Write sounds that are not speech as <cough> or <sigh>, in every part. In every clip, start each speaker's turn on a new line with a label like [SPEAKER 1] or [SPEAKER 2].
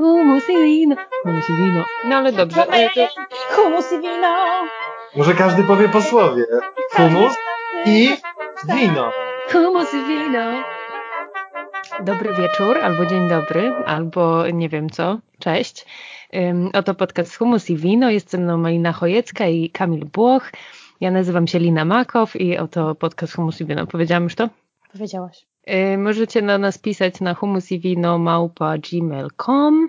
[SPEAKER 1] Humus i wino. Humus i wino. No ale dobrze. e, to-
[SPEAKER 2] Humus i wino.
[SPEAKER 3] Może każdy powie po słowie. Humus i wino.
[SPEAKER 1] Humus i wino. Dobry wieczór, albo dzień dobry, albo nie wiem co. Cześć. Ym, Oto podcast Humus i Wino. Jest ze mną Malina Chojecka i Kamil Błoch. Ja nazywam się Lina Makow i oto podcast Humus i Wino. Powiedziałam już to?
[SPEAKER 2] Powiedziałaś.
[SPEAKER 1] Y, Możecie na nas pisać na humusiwino.gmail.com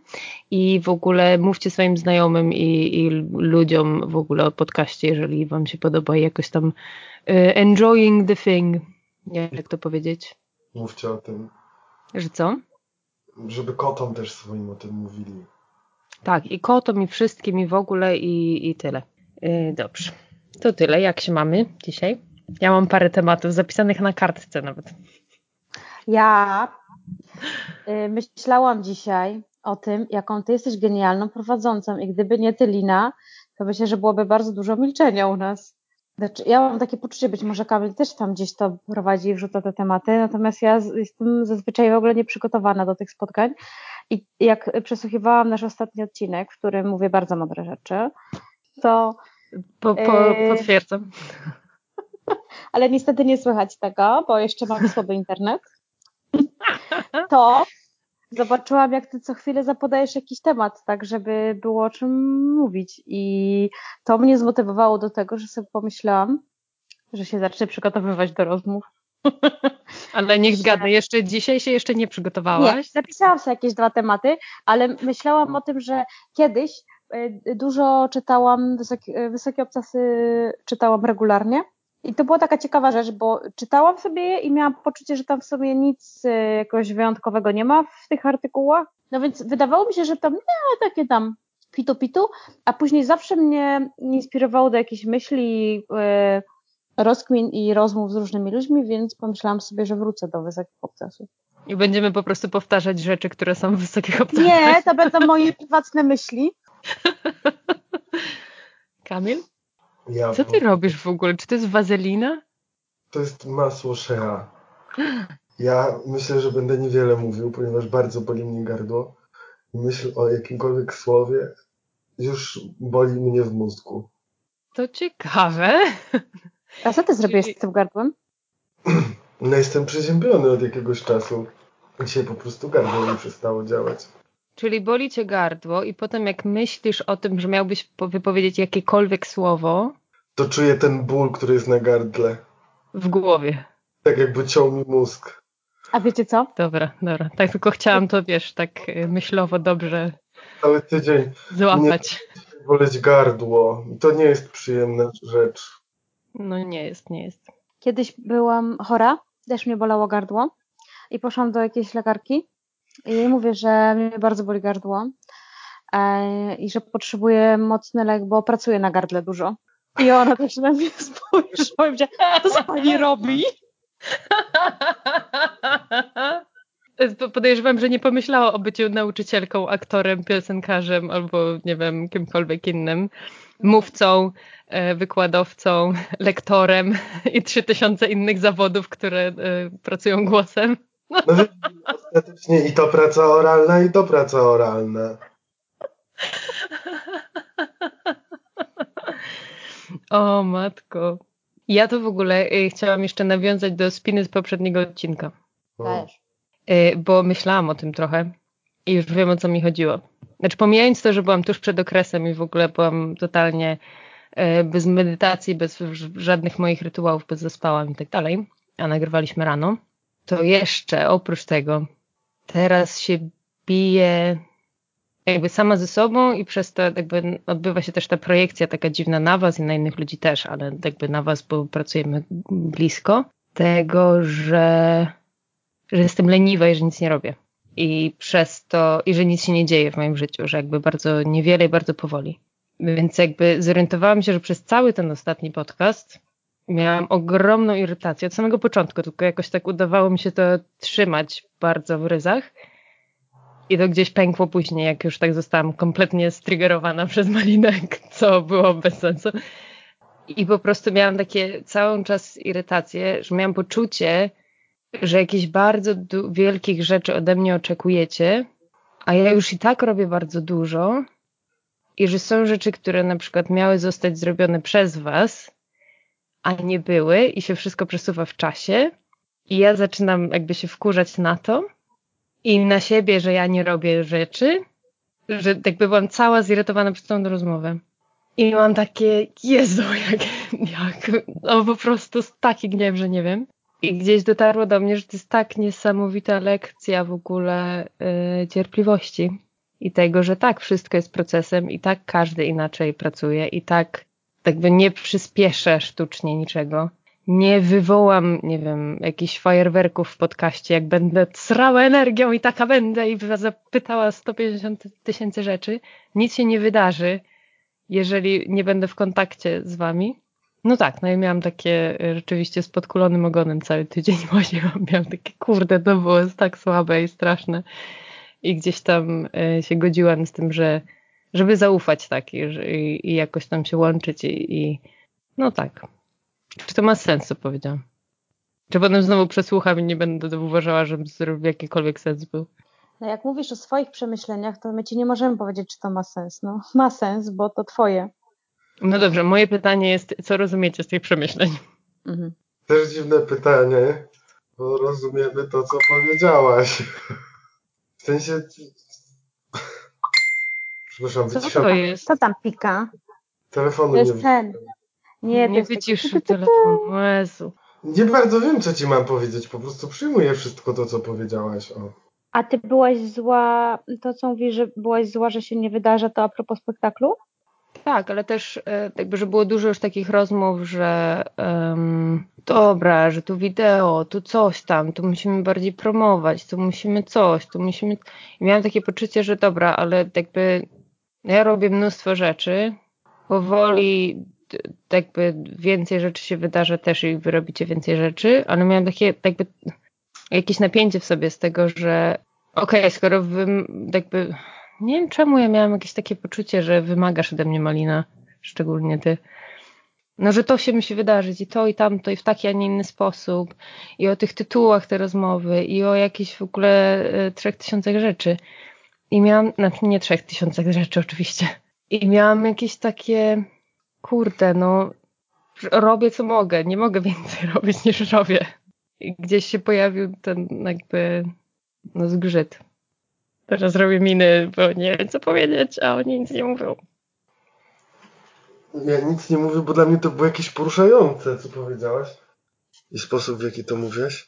[SPEAKER 1] i w ogóle mówcie swoim znajomym i, i ludziom w ogóle o podcaście, jeżeli wam się podoba i jakoś tam y, enjoying the thing. Jak to powiedzieć?
[SPEAKER 3] Mówcie o tym.
[SPEAKER 1] Że co?
[SPEAKER 3] Żeby kotom też swoim o tym mówili.
[SPEAKER 1] Tak, i kotom, i wszystkim, i w ogóle, i, i tyle. Y, dobrze. To tyle. Jak się mamy dzisiaj? Ja mam parę tematów zapisanych na kartce nawet.
[SPEAKER 2] Ja y, myślałam dzisiaj o tym, jaką ty jesteś genialną prowadzącą i gdyby nie ty, Lina, to myślę, że byłoby bardzo dużo milczenia u nas. Znaczy, ja mam takie poczucie, być może Kamil też tam gdzieś to prowadzi i wrzuca te tematy, natomiast ja jestem zazwyczaj w ogóle nieprzygotowana do tych spotkań i jak przesłuchiwałam nasz ostatni odcinek, w którym mówię bardzo mądre rzeczy, to
[SPEAKER 1] Po, po,
[SPEAKER 2] Yy.
[SPEAKER 1] potwierdzam. <laughs>
[SPEAKER 2] ale niestety nie słychać tego, bo jeszcze mam słaby internet, <laughs> to zobaczyłam, jak ty co chwilę zapodajesz jakiś temat, tak żeby było o czym mówić. I to mnie zmotywowało do tego, że sobie pomyślałam, że się zacznę przygotowywać do rozmów. <laughs>
[SPEAKER 1] Ale niech zgadnę, jeszcze dzisiaj się jeszcze nie
[SPEAKER 2] Nie,
[SPEAKER 1] przygotowałaś?
[SPEAKER 2] zapisałam sobie jakieś dwa tematy, ale myślałam o tym, że kiedyś y, dużo czytałam, wysoki, y, wysokie obcasy czytałam regularnie. I to była taka ciekawa rzecz, bo czytałam sobie je i miałam poczucie, że tam w sobie nic y, jakoś wyjątkowego nie ma w tych artykułach. No więc wydawało mi się, że tam nie, takie tam pitu pitu, a później zawsze mnie inspirowało do jakichś myśli, y, rozkmin i rozmów z różnymi ludźmi, więc pomyślałam sobie, że wrócę do wysokich obcasów.
[SPEAKER 1] I będziemy po prostu powtarzać rzeczy, które są w wysokich obcasach.
[SPEAKER 2] Nie, to będą moje prywatne myśli. <laughs>
[SPEAKER 1] Kamil?
[SPEAKER 3] Ja,
[SPEAKER 1] Co ty robisz w ogóle? Czy to jest wazelina?
[SPEAKER 3] To jest masło Shea. Ja myślę, że będę niewiele mówił, ponieważ bardzo boli mnie gardło. Myśl o jakimkolwiek słowie już boli mnie w mózgu.
[SPEAKER 1] To ciekawe.
[SPEAKER 2] A co ty zrobiłeś
[SPEAKER 1] Czyli-
[SPEAKER 2] z tym gardłem? <clears throat>
[SPEAKER 3] No jestem przeziębiony od jakiegoś czasu. Dzisiaj po prostu gardło mi przestało działać.
[SPEAKER 1] Czyli boli cię gardło i potem jak myślisz o tym, że miałbyś po- wypowiedzieć jakiekolwiek słowo
[SPEAKER 3] To czuję ten ból, który jest na gardle.
[SPEAKER 1] w głowie.
[SPEAKER 3] Tak jakby ciął mi mózg.
[SPEAKER 2] A wiecie co?
[SPEAKER 1] Dobra, dobra. Tak tylko chciałam to, wiesz, tak y, myślowo dobrze
[SPEAKER 3] Cały tydzień
[SPEAKER 1] złapać.
[SPEAKER 3] boleć gardło. I to nie jest przyjemna rzecz.
[SPEAKER 1] No nie jest, nie jest.
[SPEAKER 2] Kiedyś byłam chora, też mnie bolało gardło i poszłam do jakiejś lekarki i jej mówię, że mnie bardzo boli gardło e, i że potrzebuję mocny lek, bo pracuję na gardle dużo. I ona też na mnie spojrzała i powiedziała, co pani robi?
[SPEAKER 1] Po- Podejrzewam, że nie pomyślała o byciu nauczycielką, aktorem, piosenkarzem albo nie wiem, kimkolwiek innym, mówcą, e, wykładowcą, lektorem i trzy tysiące innych zawodów, które e, pracują głosem.
[SPEAKER 3] No wiesz, ostatecznie i to praca oralna, i to praca oralna.
[SPEAKER 1] O matko. Ja to w ogóle e, chciałam jeszcze nawiązać do spiny z poprzedniego odcinka.
[SPEAKER 2] Też.
[SPEAKER 1] Y, bo myślałam o tym trochę i już wiem o co mi chodziło. Znaczy pomijając to, że byłam tuż przed okresem i w ogóle byłam totalnie y, bez medytacji, bez żadnych moich rytuałów, bez zaspałam i tak dalej, a nagrywaliśmy rano, to jeszcze oprócz tego teraz się biję jakby sama ze sobą i przez to jakby odbywa się też ta projekcja taka dziwna na was i na innych ludzi też, ale jakby na was, bo pracujemy blisko, tego, że że jestem leniwa i że nic nie robię. I przez to, i że nic się nie dzieje w moim życiu, że jakby bardzo niewiele i bardzo powoli. Więc jakby zorientowałam się, że przez cały ten ostatni podcast miałam ogromną irytację od samego początku, tylko jakoś tak udawało mi się to trzymać bardzo w ryzach. I to gdzieś pękło później, jak już tak zostałam kompletnie striggerowana przez malinek, <laughs> co było bez sensu. I po prostu miałam takie cały czas irytację, że miałam poczucie, że jakieś bardzo wielkich rzeczy ode mnie oczekujecie a ja już i tak robię bardzo dużo i że są rzeczy, które na przykład miały zostać zrobione przez was, a nie były i się wszystko przesuwa w czasie i ja zaczynam jakby się wkurzać na to i na siebie, że ja nie robię rzeczy, że jakby byłam cała zirytowana przez tą rozmowę. I mam takie, Jezu, jak, jak, no po prostu taki gniew, że nie wiem. I gdzieś dotarło do mnie, że to jest tak niesamowita lekcja w ogóle yy, cierpliwości i tego, że tak, wszystko jest procesem i tak każdy inaczej pracuje i tak jakby nie przyspieszę sztucznie niczego. Nie wywołam, nie wiem, jakichś fajerwerków w podcaście, jak będę srała energią i taka będę i zapytała 150 tysięcy rzeczy. Nic się nie wydarzy, jeżeli nie będę w kontakcie z wami. No tak, no i miałam takie y, rzeczywiście z podkulonym ogonem cały tydzień <laughs> łaziłam. Miałam takie, kurde, to było tak słabe i straszne. I gdzieś tam y, się godziłam z tym, że żeby zaufać tak i, i, i jakoś tam się łączyć i, i, no tak. Czy to ma sens, co powiedziałam? Czy potem znowu przesłucham i nie będę uważała, że jakikolwiek sens był?
[SPEAKER 2] No jak mówisz o swoich przemyśleniach, to my ci nie możemy powiedzieć, czy to ma sens. No ma sens, bo to twoje.
[SPEAKER 1] No dobrze, moje pytanie jest, co rozumiecie z tych przemyśleń? Mhm.
[SPEAKER 3] Też dziwne pytanie, bo rozumiemy to, co powiedziałaś. W sensie...
[SPEAKER 2] Przepraszam, co to jest? Co tam pika?
[SPEAKER 3] Telefonu
[SPEAKER 2] to jest nie... ten.
[SPEAKER 1] Nie, nie wycisz telefonu, Jezu.
[SPEAKER 3] Nie bardzo wiem, co ci mam powiedzieć, po prostu przyjmuję wszystko to, co powiedziałaś. O.
[SPEAKER 2] A ty byłaś zła, to co mówisz, że byłaś zła, że się nie wydarza, to a propos spektaklu?
[SPEAKER 1] Tak, ale też e, jakby, że było dużo już takich rozmów, że um, dobra, że tu wideo, tu coś tam, tu musimy bardziej promować, tu musimy coś, tu musimy... I miałam takie poczucie, że dobra, ale jakby ja robię mnóstwo rzeczy, powoli jakby więcej rzeczy się wydarza też i wy robicie więcej rzeczy, ale miałam takie jakby jakieś napięcie w sobie z tego, że okej, okay, skoro wy jakby nie wiem czemu ja miałam jakieś takie poczucie, że wymagasz ode mnie Malina, szczególnie ty. No, że to się musi wydarzyć i to i tamto i w taki, a nie inny sposób i o tych tytułach te rozmowy i o jakichś w ogóle y, trzech tysiącach rzeczy. I miałam, znaczy nie trzech tysiącach rzeczy oczywiście. I miałam jakieś takie, kurde, no robię co mogę, nie mogę więcej <laughs> robić niż robię. I gdzieś się pojawił ten jakby no zgrzyt. Teraz robię miny, bo nie wiem co powiedzieć, a oni nic nie mówią.
[SPEAKER 3] Ja nic nie mówię, bo dla mnie to było jakieś poruszające, co powiedziałaś. I sposób, w jaki to mówisz.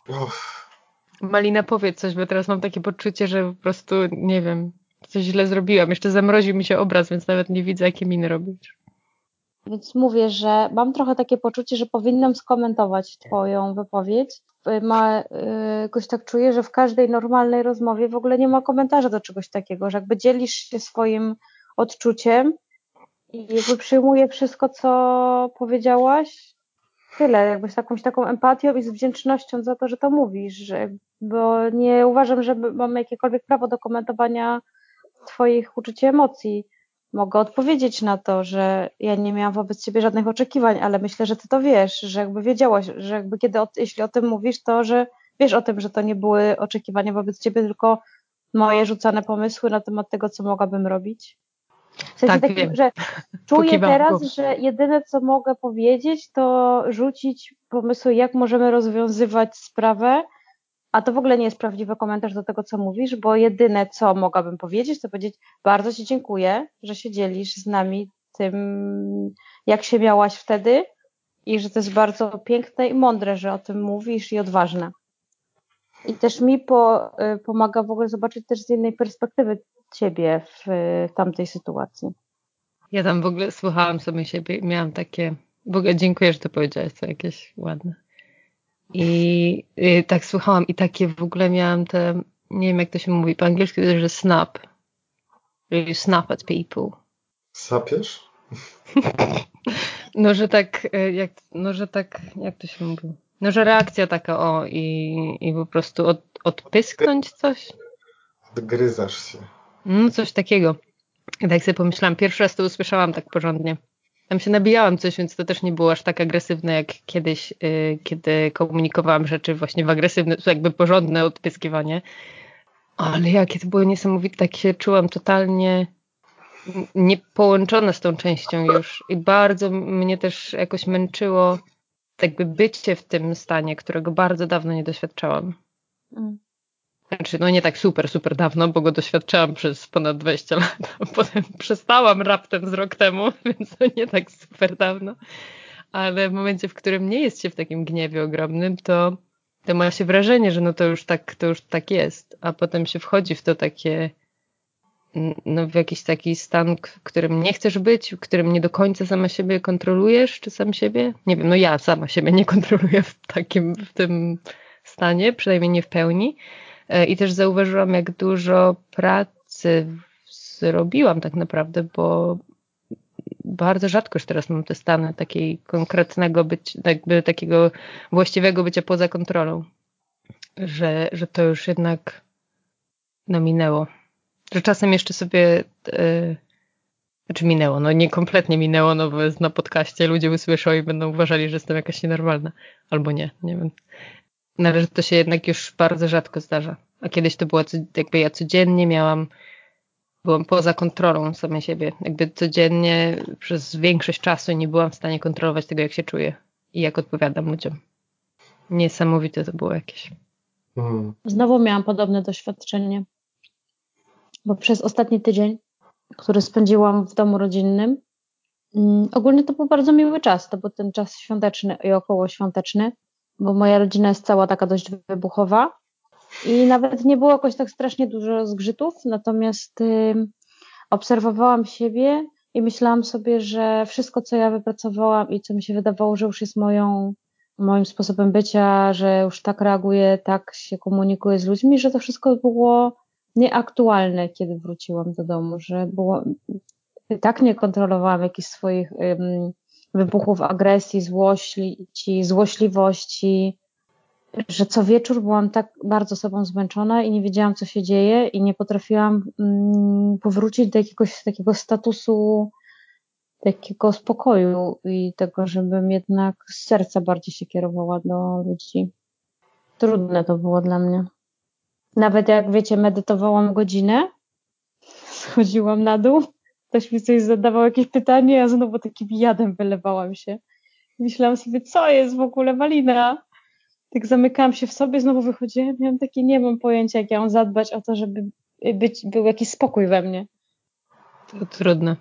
[SPEAKER 1] Malina, powiedz coś, bo teraz mam takie poczucie, że po prostu, nie wiem, coś źle zrobiłam. Jeszcze zamroził mi się obraz, więc nawet nie widzę, jakie miny robić.
[SPEAKER 2] Więc mówię, że mam trochę takie poczucie, że powinnam skomentować Twoją wypowiedź, ma, y, jakoś tak czuję, że w każdej normalnej rozmowie w ogóle nie ma komentarza do czegoś takiego, że jakby dzielisz się swoim odczuciem i jakby przyjmuję wszystko, co powiedziałaś, tyle, jakby z jakąś taką empatią i z wdzięcznością za to, że to mówisz, bo nie uważam, że mam jakiekolwiek prawo do komentowania Twoich uczuć i emocji mogę odpowiedzieć na to, że ja nie miałam wobec ciebie żadnych oczekiwań, ale myślę, że ty to wiesz, że jakby wiedziałaś, że jakby kiedy, o, jeśli o tym mówisz, to że wiesz o tym, że to nie były oczekiwania wobec ciebie, tylko moje rzucane pomysły na temat tego, co mogłabym robić. W sensie tak, takim, wiem. że <laughs> czuję teraz, że jedyne, co mogę powiedzieć, to rzucić pomysły, jak możemy rozwiązywać sprawę, a to w ogóle nie jest prawdziwy komentarz do tego, co mówisz, bo jedyne, co mogłabym powiedzieć, to powiedzieć bardzo Ci dziękuję, że się dzielisz z nami tym, jak się miałaś wtedy i że to jest bardzo piękne i mądre, że o tym mówisz i odważne. I też mi po, y, pomaga w ogóle zobaczyć też z innej perspektywy Ciebie w, tamtej sytuacji.
[SPEAKER 1] Ja tam w ogóle słuchałam sobie siebie i miałam takie, w ogóle dziękuję, że to powiedziałeś, to jakieś ładne. I, I tak słuchałam i takie w ogóle miałam te, nie wiem jak to się mówi po angielsku, że snap. You snap at people.
[SPEAKER 3] Sapiesz?
[SPEAKER 1] no, że tak, e, jak, no, że tak, jak to się mówi? No, że reakcja taka, o, i, i po prostu od, odpysknąć coś?
[SPEAKER 3] Odgryzasz się.
[SPEAKER 1] No, coś takiego. I tak sobie pomyślałam, pierwszy raz to usłyszałam tak porządnie. Tam się nabijałam coś, więc to też nie było aż tak agresywne jak kiedyś, yy, kiedy komunikowałam rzeczy właśnie w agresywny, jakby porządne odpyskiwanie. Ale jakie to było niesamowite, tak się czułam totalnie niepołączona z tą częścią już i bardzo mnie też jakoś męczyło jakby bycie w tym stanie, którego bardzo dawno nie doświadczałam. Mm. Znaczy, no nie tak super, super dawno, bo go doświadczałam przez ponad 20 lat, a potem <laughs> przestałam raptem z rok temu, <laughs> więc to nie tak super dawno. Ale w momencie, w którym nie jest się w takim gniewie ogromnym, to, to ma się wrażenie, że no to już tak, to już tak jest, a potem się wchodzi w to takie no, w jakiś taki stan, w którym nie chcesz być, w którym nie do końca sama siebie kontrolujesz, czy sam siebie? Nie wiem, no ja sama siebie nie <laughs> kontroluję w takim, w tym stanie, przynajmniej nie w pełni. E, I też zauważyłam, jak dużo pracy zrobiłam tak naprawdę, bo bardzo rzadko już teraz mam te stany takiej konkretnego być, jakby takiego właściwego bycia poza kontrolą, że, że to już jednak no minęło że czasem jeszcze sobie yy, znaczy minęło, no nie kompletnie minęło, no bo jest na podcaście ludzie usłyszą i będą uważali, że jestem jakaś nienormalna. Albo nie, nie wiem. No, ale że to się jednak już bardzo rzadko zdarza. A kiedyś to było, jakby ja codziennie miałam, byłam poza kontrolą samej siebie. Jakby codziennie przez większość czasu nie byłam w stanie kontrolować tego, jak się czuję i jak odpowiadam ludziom. Niesamowite to było jakieś.
[SPEAKER 2] Mhm. Znowu miałam podobne doświadczenie bo przez ostatni tydzień, który spędziłam w domu rodzinnym, mm, ogólnie to był bardzo miły czas. To był ten czas świąteczny i około świąteczny, bo moja rodzina jest cała taka dość wybuchowa i nawet nie było jakoś tak strasznie dużo zgrzytów, natomiast y, obserwowałam siebie i myślałam sobie, że wszystko, co ja wypracowałam i co mi się wydawało, że już jest moją, moim sposobem bycia, że już tak reaguję, tak się komunikuję z ludźmi, że to wszystko było nieaktualne, kiedy wróciłam do domu, że było, tak nie kontrolowałam jakichś swoich um, wybuchów agresji, złości, złośliwości, że co wieczór byłam tak bardzo sobą zmęczona i nie wiedziałam, co się dzieje i nie potrafiłam um, powrócić do jakiegoś takiego statusu, takiego spokoju i tego, żebym jednak z serca bardziej się kierowała do ludzi. Trudne to było dla mnie. Nawet jak wiecie, medytowałam godzinę, <laughs> schodziłam na dół, ktoś mi coś zadawał jakieś pytanie, ja znowu takim jadem wylewałam się. Myślałam sobie, co jest w ogóle Walina? Tak zamykałam się w sobie, znowu wychodziłam, miałam takie, nie mam pojęcia, jak ja mam zadbać o to, żeby być, był jakiś spokój we mnie.
[SPEAKER 1] To trudne.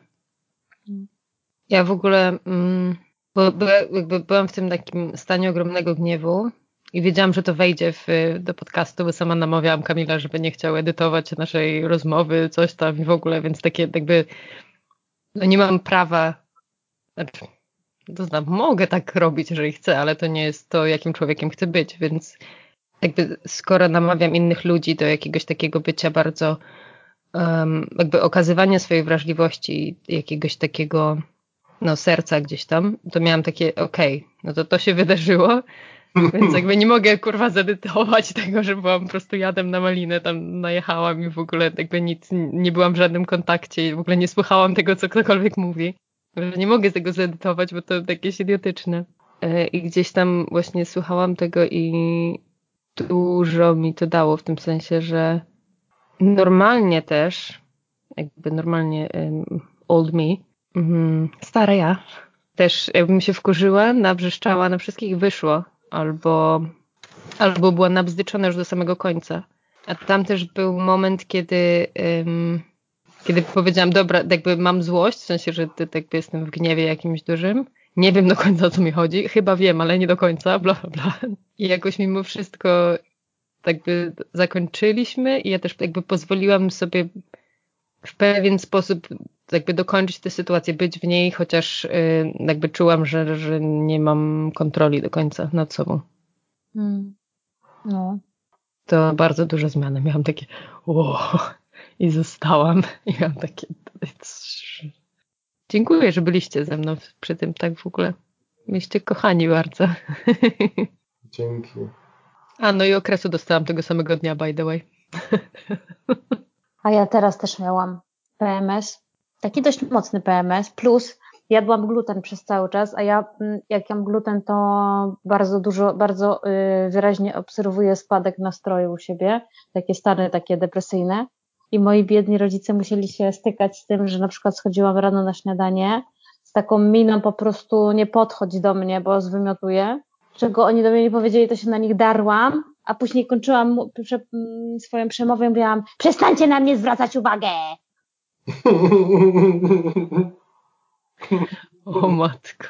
[SPEAKER 1] Ja w ogóle, mm, bo, bo jakby byłam w tym takim stanie ogromnego gniewu, i wiedziałam, że to wejdzie w, do podcastu, bo sama namawiałam Kamila, żeby nie chciał edytować naszej rozmowy, coś tam i w ogóle, więc takie jakby no nie mam prawa, znaczy, to znam, mogę tak robić, jeżeli chcę, ale to nie jest to, jakim człowiekiem chcę być, więc jakby skoro namawiam innych ludzi do jakiegoś takiego bycia bardzo um, jakby okazywania swojej wrażliwości, jakiegoś takiego no serca gdzieś tam, to miałam takie okej, okay, no to to się wydarzyło, więc <laughs> jakby nie mogę kurwa zedytować tego, że byłam po prostu jadem na malinę, tam najechałam i w ogóle jakby nic, nie byłam w żadnym kontakcie i w ogóle nie słuchałam tego, co ktokolwiek mówi. Nie mogę tego zedytować, bo to jakieś idiotyczne. E, I gdzieś tam właśnie słuchałam tego i dużo mi to dało w tym sensie, że normalnie też, jakby normalnie old me, um, stara ja, też jakbym się wkurzyła, nabrzeszczała, na wszystkich wyszło albo, albo była nabzdyczona już do samego końca. A tam też był moment, kiedy, um, kiedy powiedziałam, dobra, jakby mam złość, w sensie, że jakby jestem w gniewie jakimś dużym. Nie wiem do końca o co mi chodzi, chyba wiem, ale nie do końca, bla, bla, bla. I jakoś mimo wszystko jakby zakończyliśmy i ja też jakby pozwoliłam sobie w pewien sposób jakby dokończyć tę sytuację, być w niej, chociaż y, jakby czułam, że, że nie mam kontroli do końca nad sobą. Mm. No. To bardzo duże zmiany. Miałam takie wow, i zostałam. <laughs> I miałam takie dziękuję, że byliście ze mną przy tym tak w ogóle. Byliście kochani bardzo.
[SPEAKER 3] Dzięki.
[SPEAKER 1] A no i okresu dostałam tego samego dnia, by the way. <laughs>
[SPEAKER 2] A ja teraz też miałam PMS taki dość mocny PMS, plus jadłam gluten przez cały czas, a ja mm, jak jem gluten, to bardzo dużo, bardzo y, wyraźnie obserwuję spadek nastroju u siebie, takie stany, takie depresyjne. I moi biedni rodzice musieli się stykać z tym, że na przykład schodziłam rano na śniadanie z taką miną po prostu nie podchodź do mnie, bo zwymiotuję. Czego oni do mnie nie powiedzieli, to się na nich darłam, a później kończyłam mm, swoją przemowę i mówiłam przestańcie na mnie zwracać uwagę! <laughs>
[SPEAKER 1] O matko.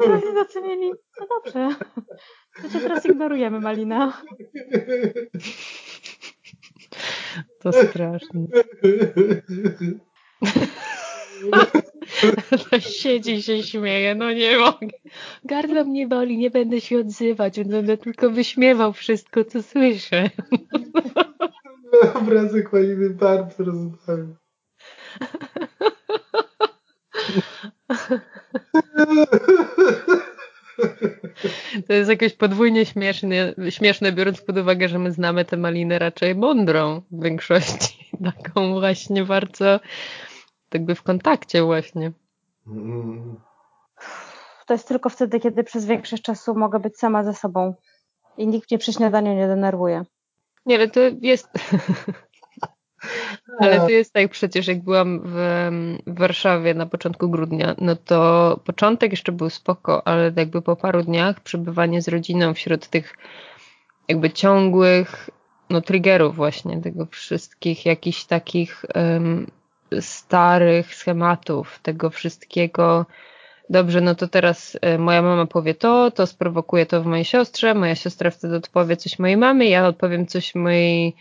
[SPEAKER 2] Teraz nie docenili. No dobrze. To cię teraz ignorujemy, Malina.
[SPEAKER 1] To straszne. <laughs> <laughs> Siedzi i się śmieje, no nie mogę. Gardło mnie boli, nie będę się odzywać, będę tylko wyśmiewał wszystko, co słyszę.
[SPEAKER 3] Obrazek Maliny bardzo rozbawił.
[SPEAKER 1] To jest jakoś podwójnie śmieszne, śmieszne, biorąc pod uwagę, że my znamy tę malinę raczej mądrą w większości. <laughs> Taką właśnie bardzo jakby w kontakcie właśnie.
[SPEAKER 2] To jest tylko wtedy, kiedy przez większość czasu mogę być sama ze sobą i nikt mnie przy śniadaniu nie denerwuje.
[SPEAKER 1] Nie, ale to jest <laughs> Ale to jest tak przecież, jak byłam w, w, Warszawie na początku grudnia, no to początek jeszcze był spoko, ale jakby po paru dniach przebywanie z rodziną wśród tych jakby ciągłych no triggerów właśnie, tego wszystkich jakichś takich um, starych schematów, tego wszystkiego dobrze, no to teraz e, moja mama powie to, to sprowokuje to w mojej siostrze, moja siostra wtedy odpowie coś mojej mamy, ja odpowiem coś mojej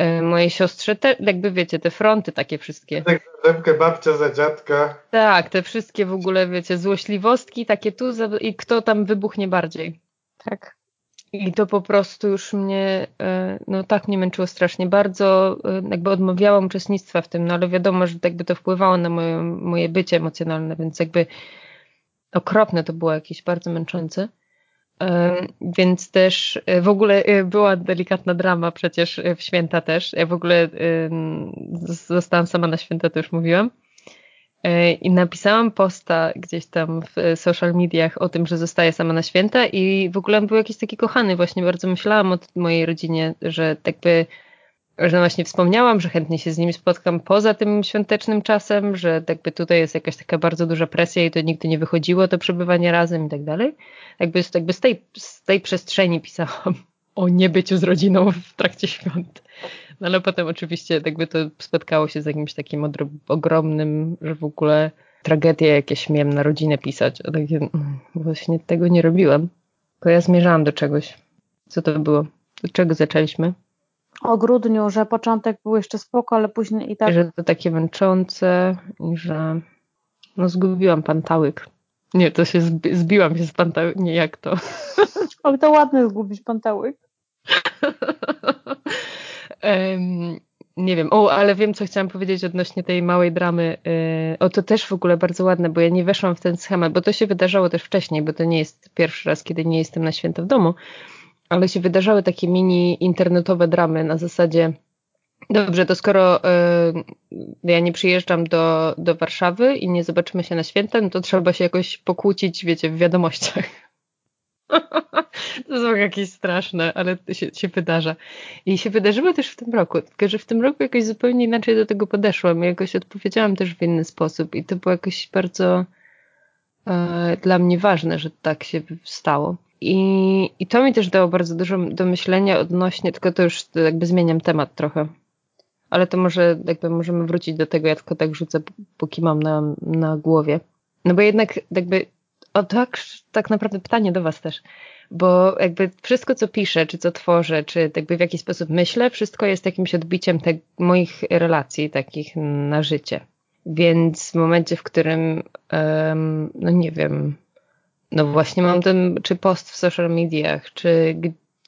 [SPEAKER 1] E, mojej siostrze, te, jakby wiecie, te fronty takie wszystkie.
[SPEAKER 3] Tak, babcia za dziadka.
[SPEAKER 1] Tak, te wszystkie w ogóle, wiecie, złośliwostki takie tu i kto tam wybuchnie bardziej.
[SPEAKER 2] Tak.
[SPEAKER 1] I to po prostu już mnie, e, no tak mnie męczyło strasznie. Bardzo e, jakby odmawiałam uczestnictwa w tym, no ale wiadomo, że jakby to wpływało na moje, moje bycie emocjonalne, więc jakby okropne to było jakieś bardzo męczące. Więc też e, w ogóle e, była delikatna drama przecież e, w święta też. Ja w ogóle zostałam sama na święta, to już mówiłam. I napisałam posta gdzieś tam w social mediach o tym, że zostaję sama na święta i w ogóle był jakiś taki kochany właśnie. Bardzo myślałam o mojej rodzinie, że tak by że właśnie wspomniałam, że chętnie się z nimi spotkam poza tym świątecznym czasem, że jakby tutaj jest jakaś taka bardzo duża presja i to nigdy nie wychodziło to przebywanie razem i tak dalej. Jakby, jakby z, tej, z tej przestrzeni pisałam <laughs> o niebyciu z rodziną w trakcie świąt. No ale potem oczywiście jakby to spotkało się z jakimś takim ogromnym, że w ogóle tragedie jakieś miałem na rodzinę pisać. A takie, mm, właśnie tego nie robiłam. Tylko ja zmierzałam do czegoś. Co to było? Do czego zaczęliśmy?
[SPEAKER 2] o grudniu, że początek był jeszcze spoko, ale później i tak.
[SPEAKER 1] Że to takie męczące i że no zgubiłam pantałyk. Nie, to się zbi zbiłam się z pantałyk. Nie, jak to?
[SPEAKER 2] Ale to ładne zgubić pantałyk. <laughs>
[SPEAKER 1] um, nie wiem. O, ale wiem, co chciałam powiedzieć odnośnie tej małej dramy. Yy, o, to też w ogóle bardzo ładne, bo ja nie weszłam w ten schemat, bo to się wydarzało też wcześniej, bo to nie jest pierwszy raz, kiedy nie jestem na święto w domu ale się wydarzały takie mini internetowe dramy na zasadzie Dobrze, to skoro y, ja nie przyjeżdżam do, do Warszawy i nie zobaczymy się na święta, no to trzeba się jakoś pokłócić, wiecie, w wiadomościach. <laughs> to są jakieś straszne, ale to się, się wydarza. I się wydarzyło też w tym roku, tylko że w tym roku jakoś zupełnie inaczej do tego podeszłam. Jakoś odpowiedziałam też w inny sposób i to było jakoś bardzo y, dla mnie ważne, że tak się stało. I, I to mi też dało bardzo dużo do myślenia odnośnie, tylko to już jakby zmieniam temat trochę. Ale to może jakby możemy wrócić do tego, ja tylko tak rzucę, póki mam na, na głowie. No bo jednak jakby, o tak, tak naprawdę pytanie do was też, bo jakby wszystko, co piszę, czy co tworzę, czy jakby w jaki sposób myślę, wszystko jest jakimś odbiciem te, moich relacji takich na życie. Więc w momencie, w którym, um, no nie wiem, no właśnie mam ten, czy post w social mediach, czy,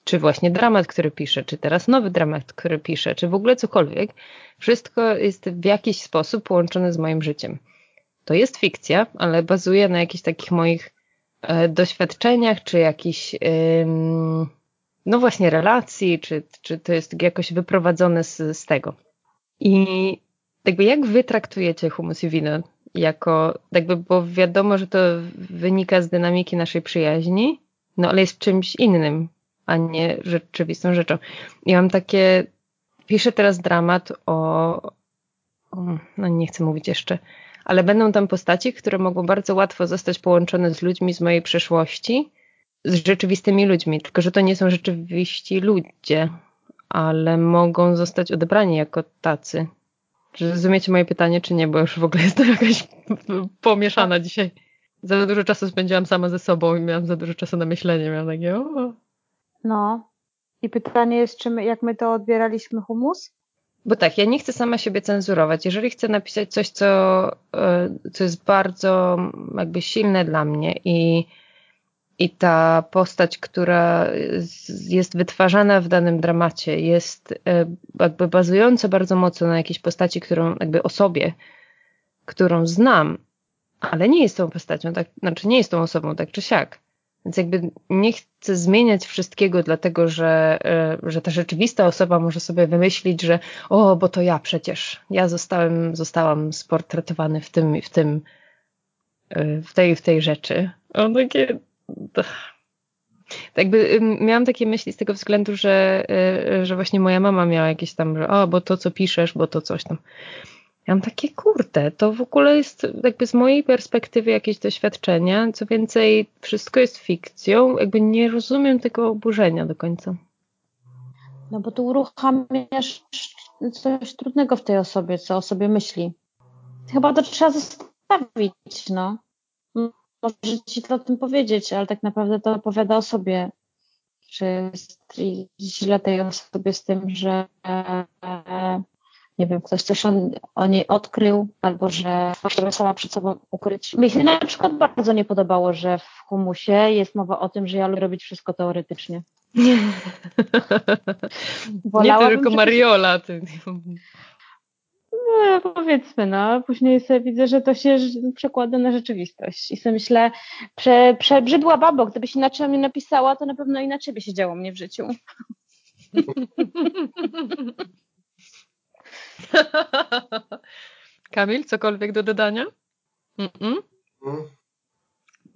[SPEAKER 1] czy właśnie dramat, który piszę, czy teraz nowy dramat, który piszę, czy w ogóle cokolwiek, wszystko jest w jakiś sposób połączone z moim życiem. To jest fikcja, ale bazuje na jakichś takich moich e, doświadczeniach, czy jakichś, no właśnie relacji, czy, czy to jest jakoś wyprowadzone z, z tego. I jakby jak wy traktujecie humus i wino? jako, jakby, bo wiadomo, że to wynika z dynamiki naszej przyjaźni, no ale jest czymś innym, a nie rzeczywistą rzeczą. I mam takie, piszę teraz dramat o, no nie chcę mówić jeszcze, ale będą tam postaci, które mogą bardzo łatwo zostać połączone z ludźmi z mojej przeszłości, z rzeczywistymi ludźmi, tylko że to nie są rzeczywiści ludzie, ale mogą zostać odebrani jako tacy. Czy rozumiecie moje pytanie, czy nie? Bo już w ogóle jestem <laughs> jakaś pomieszana dzisiaj. Za dużo czasu spędziłam sama ze sobą i miałam za dużo czasu na myślenie. Miałam takie, o.
[SPEAKER 2] No. I pytanie jest, czy my, jak my to odbieraliśmy humus?
[SPEAKER 1] Bo tak, ja nie chcę sama siebie cenzurować. Jeżeli chcę napisać coś, co, e, co jest bardzo jakby silne dla mnie i i ta postać, która jest wytwarzana w danym dramacie, jest e, jakby bazująca bardzo mocno na jakiejś postaci, którą jakby osobie, którą znam, ale nie jest tą postacią, tak, znaczy nie jest tą osobą, tak czy siak. Więc jakby nie chcę zmieniać wszystkiego, dlatego że, e, że ta rzeczywista osoba może sobie wymyślić, że o, bo to ja przecież, ja zostałem, zostałam sportretowany w tym i w tym, e, w tej w tej rzeczy. O, takie tak jakby miałam takie myśli z tego względu, że, y, że właśnie moja mama miała jakieś tam, że o, bo to co piszesz, bo to coś tam. Ja mam takie kurde, to w ogóle jest jakby z mojej perspektywy jakieś doświadczenia, co więcej, wszystko jest fikcją, jakby nie rozumiem tego oburzenia do końca.
[SPEAKER 2] No bo tu uruchamiasz coś trudnego w tej osobie, co o sobie myśli. Chyba to trzeba zostawić, no może ci to o tym powiedzieć, ale tak naprawdę to opowiada o sobie. Czy źle tej osobie z tym, że nie wiem, ktoś coś on, o niej odkrył, albo że chcę sama przed sobą ukryć. Mi się na przykład bardzo nie podobało, że w humusie jest mowa o tym, że ja lubię robić wszystko teoretycznie. <laughs>
[SPEAKER 1] nie tylko Mariola. Ty.
[SPEAKER 2] No, powiedzmy, no. Później sobie widzę, że to się przekłada na rzeczywistość. I sobie myślę, prze, przebrzydła babo, gdybyś inaczej mnie napisała, to na pewno inaczej by się działo mnie w życiu. <laughs> <laughs>
[SPEAKER 1] Kamil, cokolwiek do dodania? Mm -mm?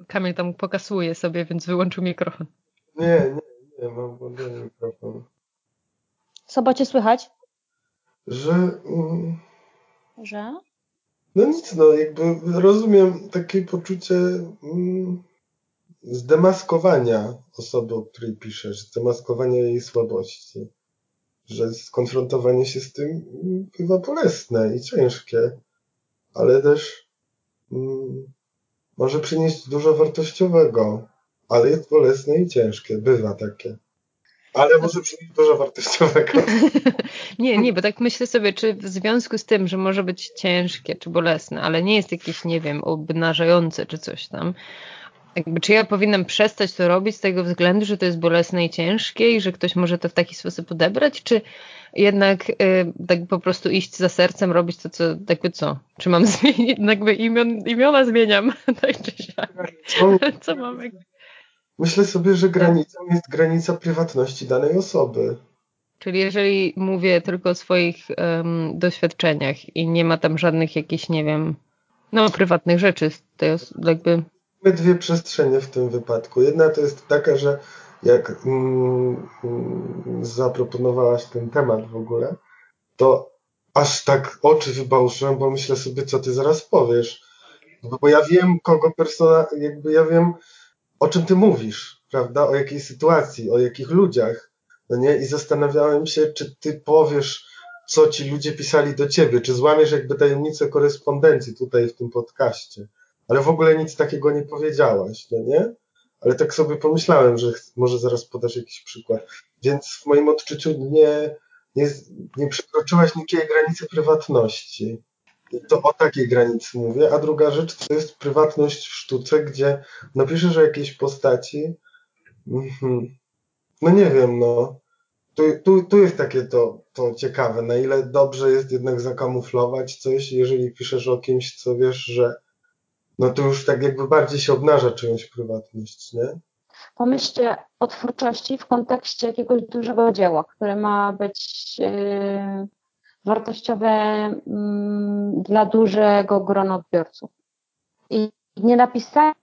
[SPEAKER 1] Kamil tam pokasuje sobie, więc wyłączył mikrofon.
[SPEAKER 3] Nie, nie, nie, mam włączony mikrofon.
[SPEAKER 2] Co cię słychać?
[SPEAKER 3] Że... Mm,
[SPEAKER 2] że?
[SPEAKER 3] No nic, no jakby rozumiem takie poczucie mm, zdemaskowania osoby, o której piszesz, zdemaskowania jej słabości. Że skonfrontowanie się z tym bywa bolesne i ciężkie, ale też mm, może przynieść dużo wartościowego, ale jest bolesne i ciężkie, bywa takie. Ale może przynieść dużo wartościowego. <laughs>
[SPEAKER 1] nie, nie, bo tak myślę sobie, czy w związku z tym, że może być ciężkie, czy bolesne, ale nie jest jakieś, nie wiem, obnażające, czy coś tam, jakby, czy ja powinnam przestać to robić z tego względu, że to jest bolesne i ciężkie i że ktoś może to w taki sposób odebrać, czy jednak y, tak po prostu iść za sercem, robić to, co, jakby co? Czy mam <laughs> zmienić, jakby imion, imiona zmieniam, <laughs> tak czy siak. Co, mam?
[SPEAKER 3] Myślę sobie, że granicą jest granica prywatności danej osoby.
[SPEAKER 1] Czyli jeżeli mówię tylko o swoich um, doświadczeniach i nie ma tam żadnych jakichś, nie wiem, no prywatnych rzeczy, to jest jakby...
[SPEAKER 3] Dwie przestrzenie w tym wypadku. Jedna to jest taka, że jak mm, mm, zaproponowałaś ten temat w ogóle, to aż tak oczy wybałszyłem, bo myślę sobie, co ty zaraz powiesz. Bo ja wiem, kogo persona, jakby ja wiem, o czym ty mówisz, prawda? O jakiej sytuacji, o jakich ludziach, no nie? I zastanawiałem się, czy ty powiesz, co ci ludzie pisali do ciebie, czy złamiesz jakby tajemnicę korespondencji tutaj w tym podcaście. Ale w ogóle nic takiego nie powiedziałaś, no nie? Ale tak sobie pomyślałem, że może zaraz podasz jakiś przykład. Więc w moim odczuciu nie, nie, nie przekroczyłaś nikiej granicy prywatności to o takiej granicy mówię. A druga rzecz to jest prywatność w sztuce, gdzie napiszesz o jakiejś postaci. Mhm. No nie wiem, no. Tu, tu, tu jest takie to, to ciekawe, na ile dobrze jest jednak zakamuflować coś, jeżeli piszesz o kimś, co wiesz, że no to już tak jakby bardziej się obnaża czyjąś prywatność, nie?
[SPEAKER 2] Pomyślcie o twórczości w kontekście jakiegoś dużego dzieła, które ma być yy, wartościowe mm, dla dużego grona odbiorców. I nie napisanie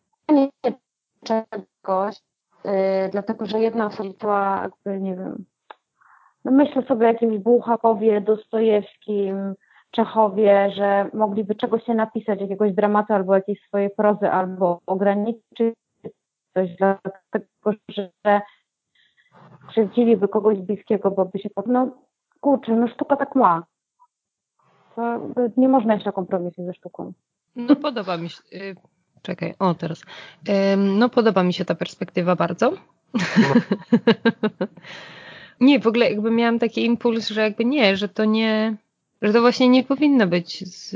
[SPEAKER 2] czegoś, yy, dlatego że jedna osoba jakby, nie wiem, no myślę sobie o jakimś Bułhakowie, Dostojewskim, Czechowie, że mogliby czegoś się napisać, jakiegoś dramatu albo jakiejś swojej prozy, albo ograniczyć coś, dlatego że krzywdziliby kogoś bliskiego, bo by się no kurczę, no sztuka tak ma. To nie można iść na kompromisy ze sztuką.
[SPEAKER 1] No podoba mi się, y, czekaj, o teraz. No podoba mi się ta perspektywa bardzo. No. <laughs> nie, w ogóle jakby miałam taki impuls, że jakby nie, że to nie, że to właśnie nie powinno być z...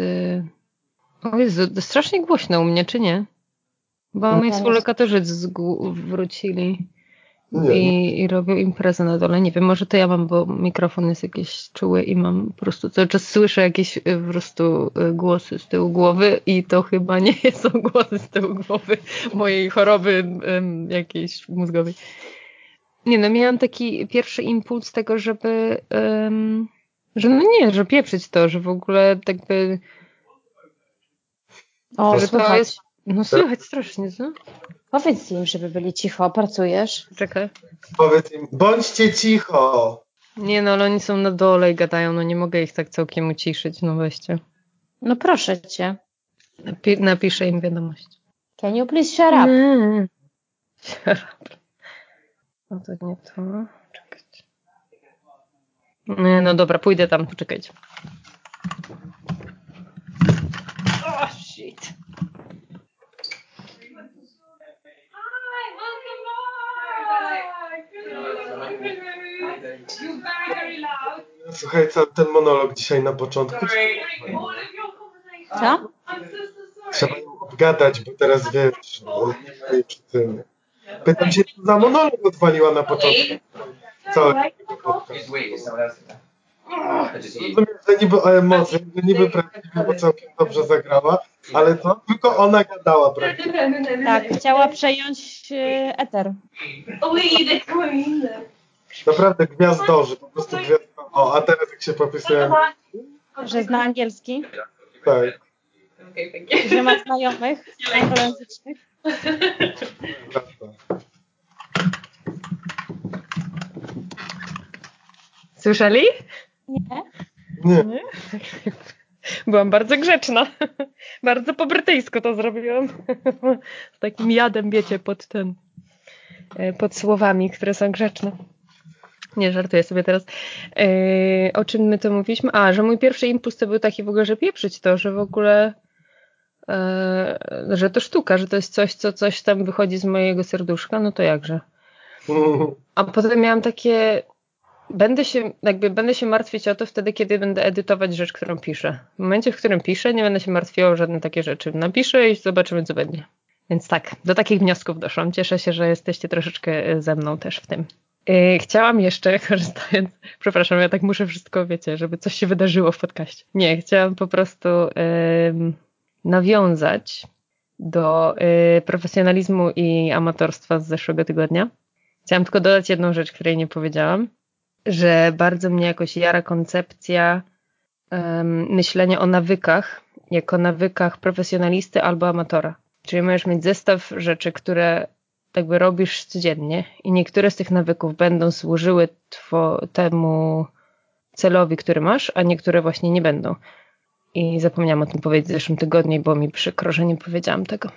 [SPEAKER 1] O Jezu, to strasznie głośno u mnie, czy nie? Bo moi współlokatorzy wrócili i, i robią imprezę na dole. Nie wiem, może to ja mam, bo mikrofon jest jakiś czuły i mam po prostu cały czas słyszę jakieś y, po prostu y, głosy z tyłu głowy i to chyba nie <laughs> są głosy z tyłu głowy mojej choroby um, jakiejś mózgowej. Nie no, miałam taki pierwszy impuls tego, żeby um, że no nie, że pieprzyć to, że w ogóle tak by
[SPEAKER 2] o, że to jest
[SPEAKER 1] no słychać strasznie, co?
[SPEAKER 2] Powiedz im, żeby byli cicho, pracujesz.
[SPEAKER 1] Czekaj.
[SPEAKER 3] Powiedz im, bądźcie cicho.
[SPEAKER 1] Nie no, ale oni są na dole i gadają, no nie mogę ich tak całkiem uciszyć, no weźcie.
[SPEAKER 2] No proszę cię.
[SPEAKER 1] Napi napiszę im wiadomość.
[SPEAKER 2] Can you please shut up?
[SPEAKER 1] Nie. Shut <laughs> up. No to nie to. No dobra, pójdę tam, poczekajcie. Oh shit.
[SPEAKER 3] Słuchaj, cały ten monolog dzisiaj na początku.
[SPEAKER 2] Co?
[SPEAKER 3] Trzeba ją obgadać, bo teraz wiesz, tym. Pytam się, co za monolog odwaliła na początku. Cały Rozumiem, że niby o emocjach, że niby prawdziwie, bo całkiem dobrze zagrała, ale to tylko ona gadała prawdziwie.
[SPEAKER 2] Tak, chciała przejąć e, eter.
[SPEAKER 3] Naprawdę gwiazdorzy, po prostu gwiazdorzy. O, a teraz jak się popisuje.
[SPEAKER 2] Że zna angielski?
[SPEAKER 3] Tak.
[SPEAKER 2] Że ma znajomych <laughs> anglojęzycznych?
[SPEAKER 1] Słyszeli?
[SPEAKER 2] Nie.
[SPEAKER 3] Nie.
[SPEAKER 1] Nie? Byłam bardzo grzeczna. Bardzo po brytyjsku to zrobiłam. Z takim jadem, wiecie, pod ten, e, pod słowami, które są grzeczne. Nie, żartuję sobie teraz. Yy, o czym my to mówiliśmy? A, że mój pierwszy impuls to był taki w ogóle, że pieprzyć to, że w ogóle yy, że to sztuka, że to jest coś, co coś tam wychodzi z mojego serduszka, no to jakże. <laughs> A potem miałam takie, będę się, jakby będę się martwić o to wtedy, kiedy będę edytować rzecz, którą piszę. W momencie, w którym piszę, nie będę się martwiła o żadne takie rzeczy. Napiszę i zobaczymy, co będzie. Więc tak, do takich wniosków doszłam. Cieszę się, że jesteście troszeczkę ze mną też w tym. Yy, chciałam jeszcze, <laughs> korzystając, przepraszam, ja tak muszę wszystko, wiecie, żeby coś się wydarzyło w podcaście. Nie, chciałam po prostu nawiązać do yy, profesjonalizmu i amatorstwa z zeszłego tygodnia. Chciałam tylko dodać jedną rzecz, której nie powiedziałam, że bardzo mnie jakoś jara koncepcja myślenia o nawykach, jako nawykach profesjonalisty albo amatora. Czyli możesz mieć zestaw rzeczy, które jakby robisz codziennie i niektóre z tych nawyków będą służyły two, temu celowi, który masz, a niektóre właśnie nie będą. I zapomniałam o tym powiedzieć w zeszłym tygodniu, bo mi przykro, że nie powiedziałam tego.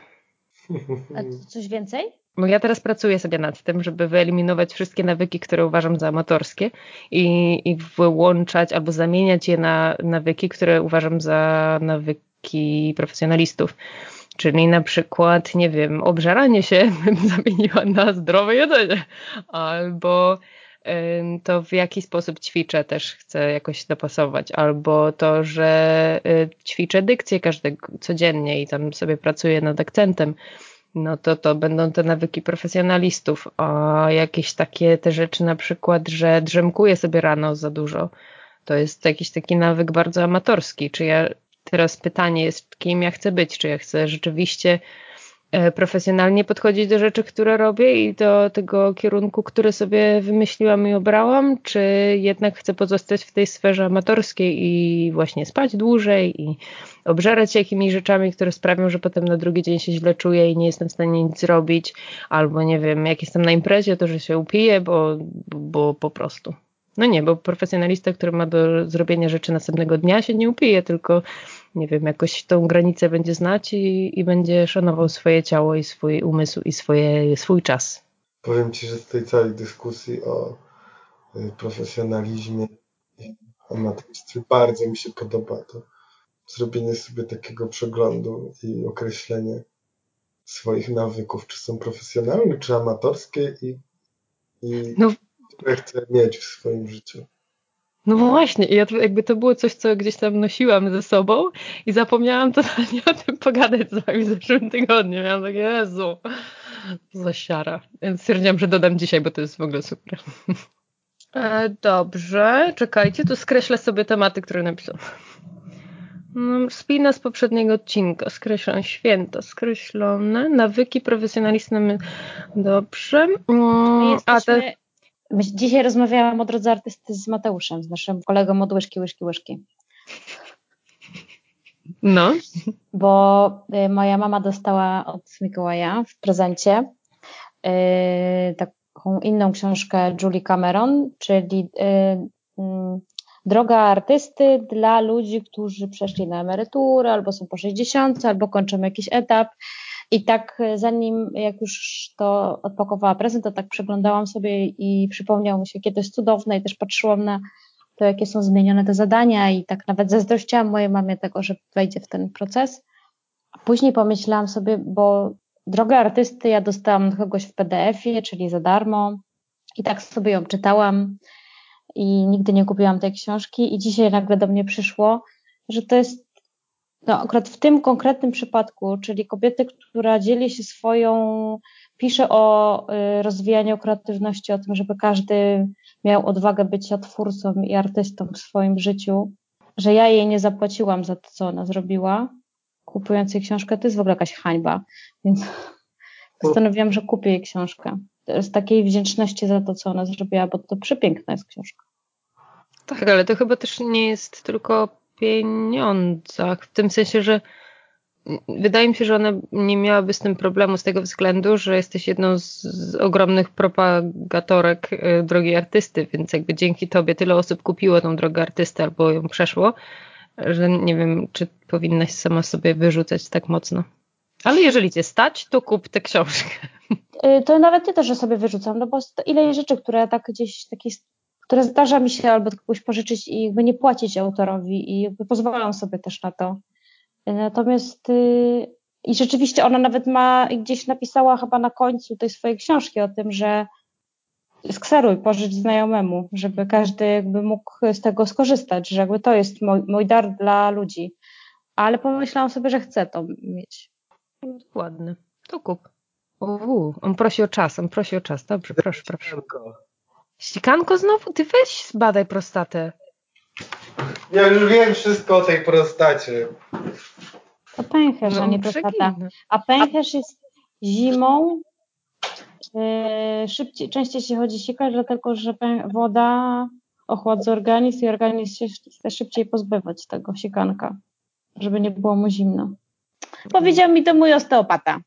[SPEAKER 2] A coś więcej?
[SPEAKER 1] Bo ja teraz pracuję sobie nad tym, żeby wyeliminować wszystkie nawyki, które uważam za amatorskie i, i wyłączać albo zamieniać je na nawyki, które uważam za nawyki profesjonalistów. Czyli na przykład, nie wiem, obżaranie się <laughs> bym zamieniła na zdrowe jedzenie, albo to w jaki sposób ćwiczę też chcę jakoś dopasować, albo to, że y, ćwiczę dykcję każdego codziennie i tam sobie pracuję nad akcentem, no to to będą te nawyki profesjonalistów, a jakieś takie te rzeczy na przykład, że drzemkuję sobie rano za dużo, to jest jakiś taki nawyk bardzo amatorski, czy ja teraz pytanie jest, kim ja chcę być, czy ja chcę rzeczywiście profesjonalnie podchodzić do rzeczy, które robię i do tego kierunku, który sobie wymyśliłam i obrałam, czy jednak chcę pozostać w tej sferze amatorskiej i właśnie spać dłużej i obżerać się jakimiś rzeczami, które sprawią, że potem na drugi dzień się źle czuję i nie jestem w stanie nic zrobić, albo nie wiem, jak jestem na imprezie, to że się upiję, bo, bo po prostu. No nie, bo profesjonalista, który ma do zrobienia rzeczy następnego dnia się nie upije, tylko nie wiem, jakoś tą granicę będzie znać i, i będzie szanował swoje ciało i swój umysł i swoje, swój czas.
[SPEAKER 3] Powiem Ci, że z tej całej dyskusji o y, profesjonalizmie i amatorstwie bardzo mi się podoba to zrobienie sobie takiego przeglądu i określenie swoich nawyków, czy są profesjonalne, czy amatorskie i, i no, które chcę mieć w swoim życiu.
[SPEAKER 1] No właśnie, ja to, jakby to było coś, co gdzieś tam nosiłam ze sobą i zapomniałam totalnie <laughs> o tym pogadać z wami w zeszłym tygodniu. Miałam takie, Jezu, za siara. Więc stwierdziłam, że dodam dzisiaj, bo to jest w ogóle super. E, dobrze, czekajcie, tu skreślę sobie tematy, które napisałam. No, spina z poprzedniego odcinka. Skreślam święta, skreślone. Nawyki profesjonalistyczne. Dobrze.
[SPEAKER 2] Mm, a te... Dzisiaj rozmawiałam o drodze artysty z Mateuszem, z naszym kolegą od łyżki, łyżki, łyżki.
[SPEAKER 1] No.
[SPEAKER 2] Bo y, moja mama dostała od Mikołaja w prezencie y, taką inną książkę Julie Cameron, czyli y, Droga artysty dla ludzi, którzy przeszli na emeryturę, albo są po 60, albo kończą jakiś etap. I tak zanim, jak już to odpakowała prezent, to tak przeglądałam sobie i przypomniało mi się, to jest cudowne i też patrzyłam na to, jakie są zmienione te zadania i tak nawet zazdrościłam mojej mamie tego, że wejdzie w ten proces. A później pomyślałam sobie, bo drogę artysty ja dostałam kogoś w PDF-ie, czyli za darmo i tak sobie ją czytałam i nigdy nie kupiłam tej książki i dzisiaj nagle do mnie przyszło, że to jest no, akurat w tym konkretnym przypadku, czyli kobiety, która dzieli się swoją, pisze o y, rozwijaniu kreatywności, o tym, żeby każdy miał odwagę bycia twórcą i artystą w swoim życiu, że ja jej nie zapłaciłam za to, co ona zrobiła, kupując jej książkę, to jest w ogóle jakaś hańba. Więc <laughs> postanowiłam, że kupię jej książkę. Z takiej wdzięczności za to, co ona zrobiła, bo to przepiękna jest książka.
[SPEAKER 1] Tak, ale to chyba też nie jest tylko pieniądzach, w tym sensie, że wydaje mi się, że ona nie miałaby z tym problemu z tego względu, że jesteś jedną z, z ogromnych propagatorek y, drogi artysty, więc jakby dzięki tobie tyle osób kupiło tą drogę artysty albo ją przeszło, że nie wiem, czy powinnaś sama sobie wyrzucać tak mocno. Ale jeżeli cię stać, to kup tę książkę.
[SPEAKER 2] Y, to nawet nie to, że sobie wyrzucam, no bo ile rzeczy, które tak gdzieś które zdarza mi się albo kogoś pożyczyć i jakby nie płacić autorowi i jakby pozwalam sobie też na to. Natomiast yy, i rzeczywiście ona nawet ma, gdzieś napisała chyba na końcu tej swojej książki o tym, że skseruj, pożycz znajomemu, żeby każdy jakby mógł z tego skorzystać, że jakby to jest mój, mój dar dla ludzi. Ale pomyślałam sobie, że chcę to mieć.
[SPEAKER 1] Ładny. To kup. Uuu, on prosi o czas, on prosi o czas. Dobrze, proszę, proszę. Ścikanko znowu? Ty weź zbadaj prostatę.
[SPEAKER 3] Ja już wiem wszystko o tej prostacie.
[SPEAKER 2] To pęcherz, no, a nie prostata. A pęcherz jest zimą. Yy, szybciej, częściej się chodzi sikać, dlatego że woda ochładza organizm i organizm się chce szybciej pozbywać tego sikanka, żeby nie było mu zimno. Powiedział mi to mój osteopata.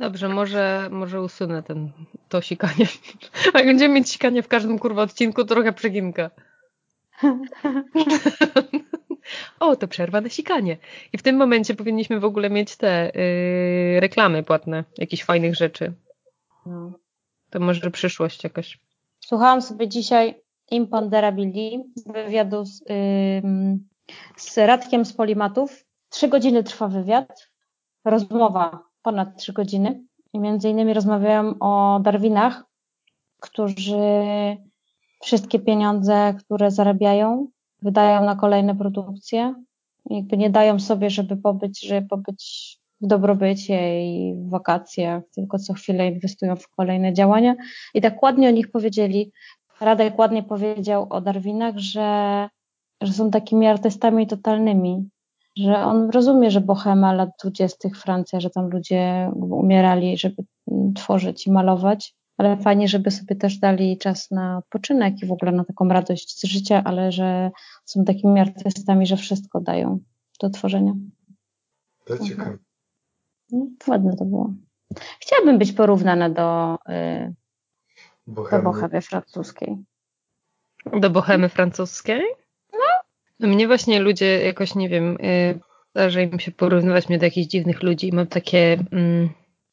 [SPEAKER 1] Dobrze, może, może usunę ten, to sikanie. <laughs> Jak będziemy mieć sikanie w każdym kurwa odcinku, to trochę przeginka. <laughs> o, to przerwa na sikanie. I w tym momencie powinniśmy w ogóle mieć te yy, reklamy płatne, jakichś fajnych rzeczy. No. To może przyszłość jakaś.
[SPEAKER 2] Słuchałam sobie dzisiaj Imponderability wywiadu z, yy, z Radkiem z Polimatów. Trzy godziny trwa wywiad, rozmowa ponad trzy godziny i między innymi rozmawiałam o Darwinach, którzy wszystkie pieniądze, które zarabiają, wydają na kolejne produkcje. Jakby nie dają sobie, żeby pobyć, żeby pobyć w dobrobycie i w wakacjach, tylko co chwilę inwestują w kolejne działania. I tak ładnie o nich powiedzieli. Radek ładnie powiedział o Darwinach, że, że są takimi artystami totalnymi, że on rozumie, że Bohema lat 20. Francja, że tam ludzie umierali, żeby tworzyć i malować, ale fajnie, żeby sobie też dali czas na odpoczynek i w ogóle na taką radość z życia, ale że są takimi artystami, że wszystko dają do tworzenia.
[SPEAKER 3] To ciekawe.
[SPEAKER 2] No, ładne to było. Chciałabym być porównana do, yy, do Bohemy francuskiej.
[SPEAKER 1] Do Bohemy francuskiej? No. Mnie właśnie ludzie jakoś, nie wiem, yy, zdarza im się porównywać mnie do jakichś dziwnych ludzi i mam takie, yy,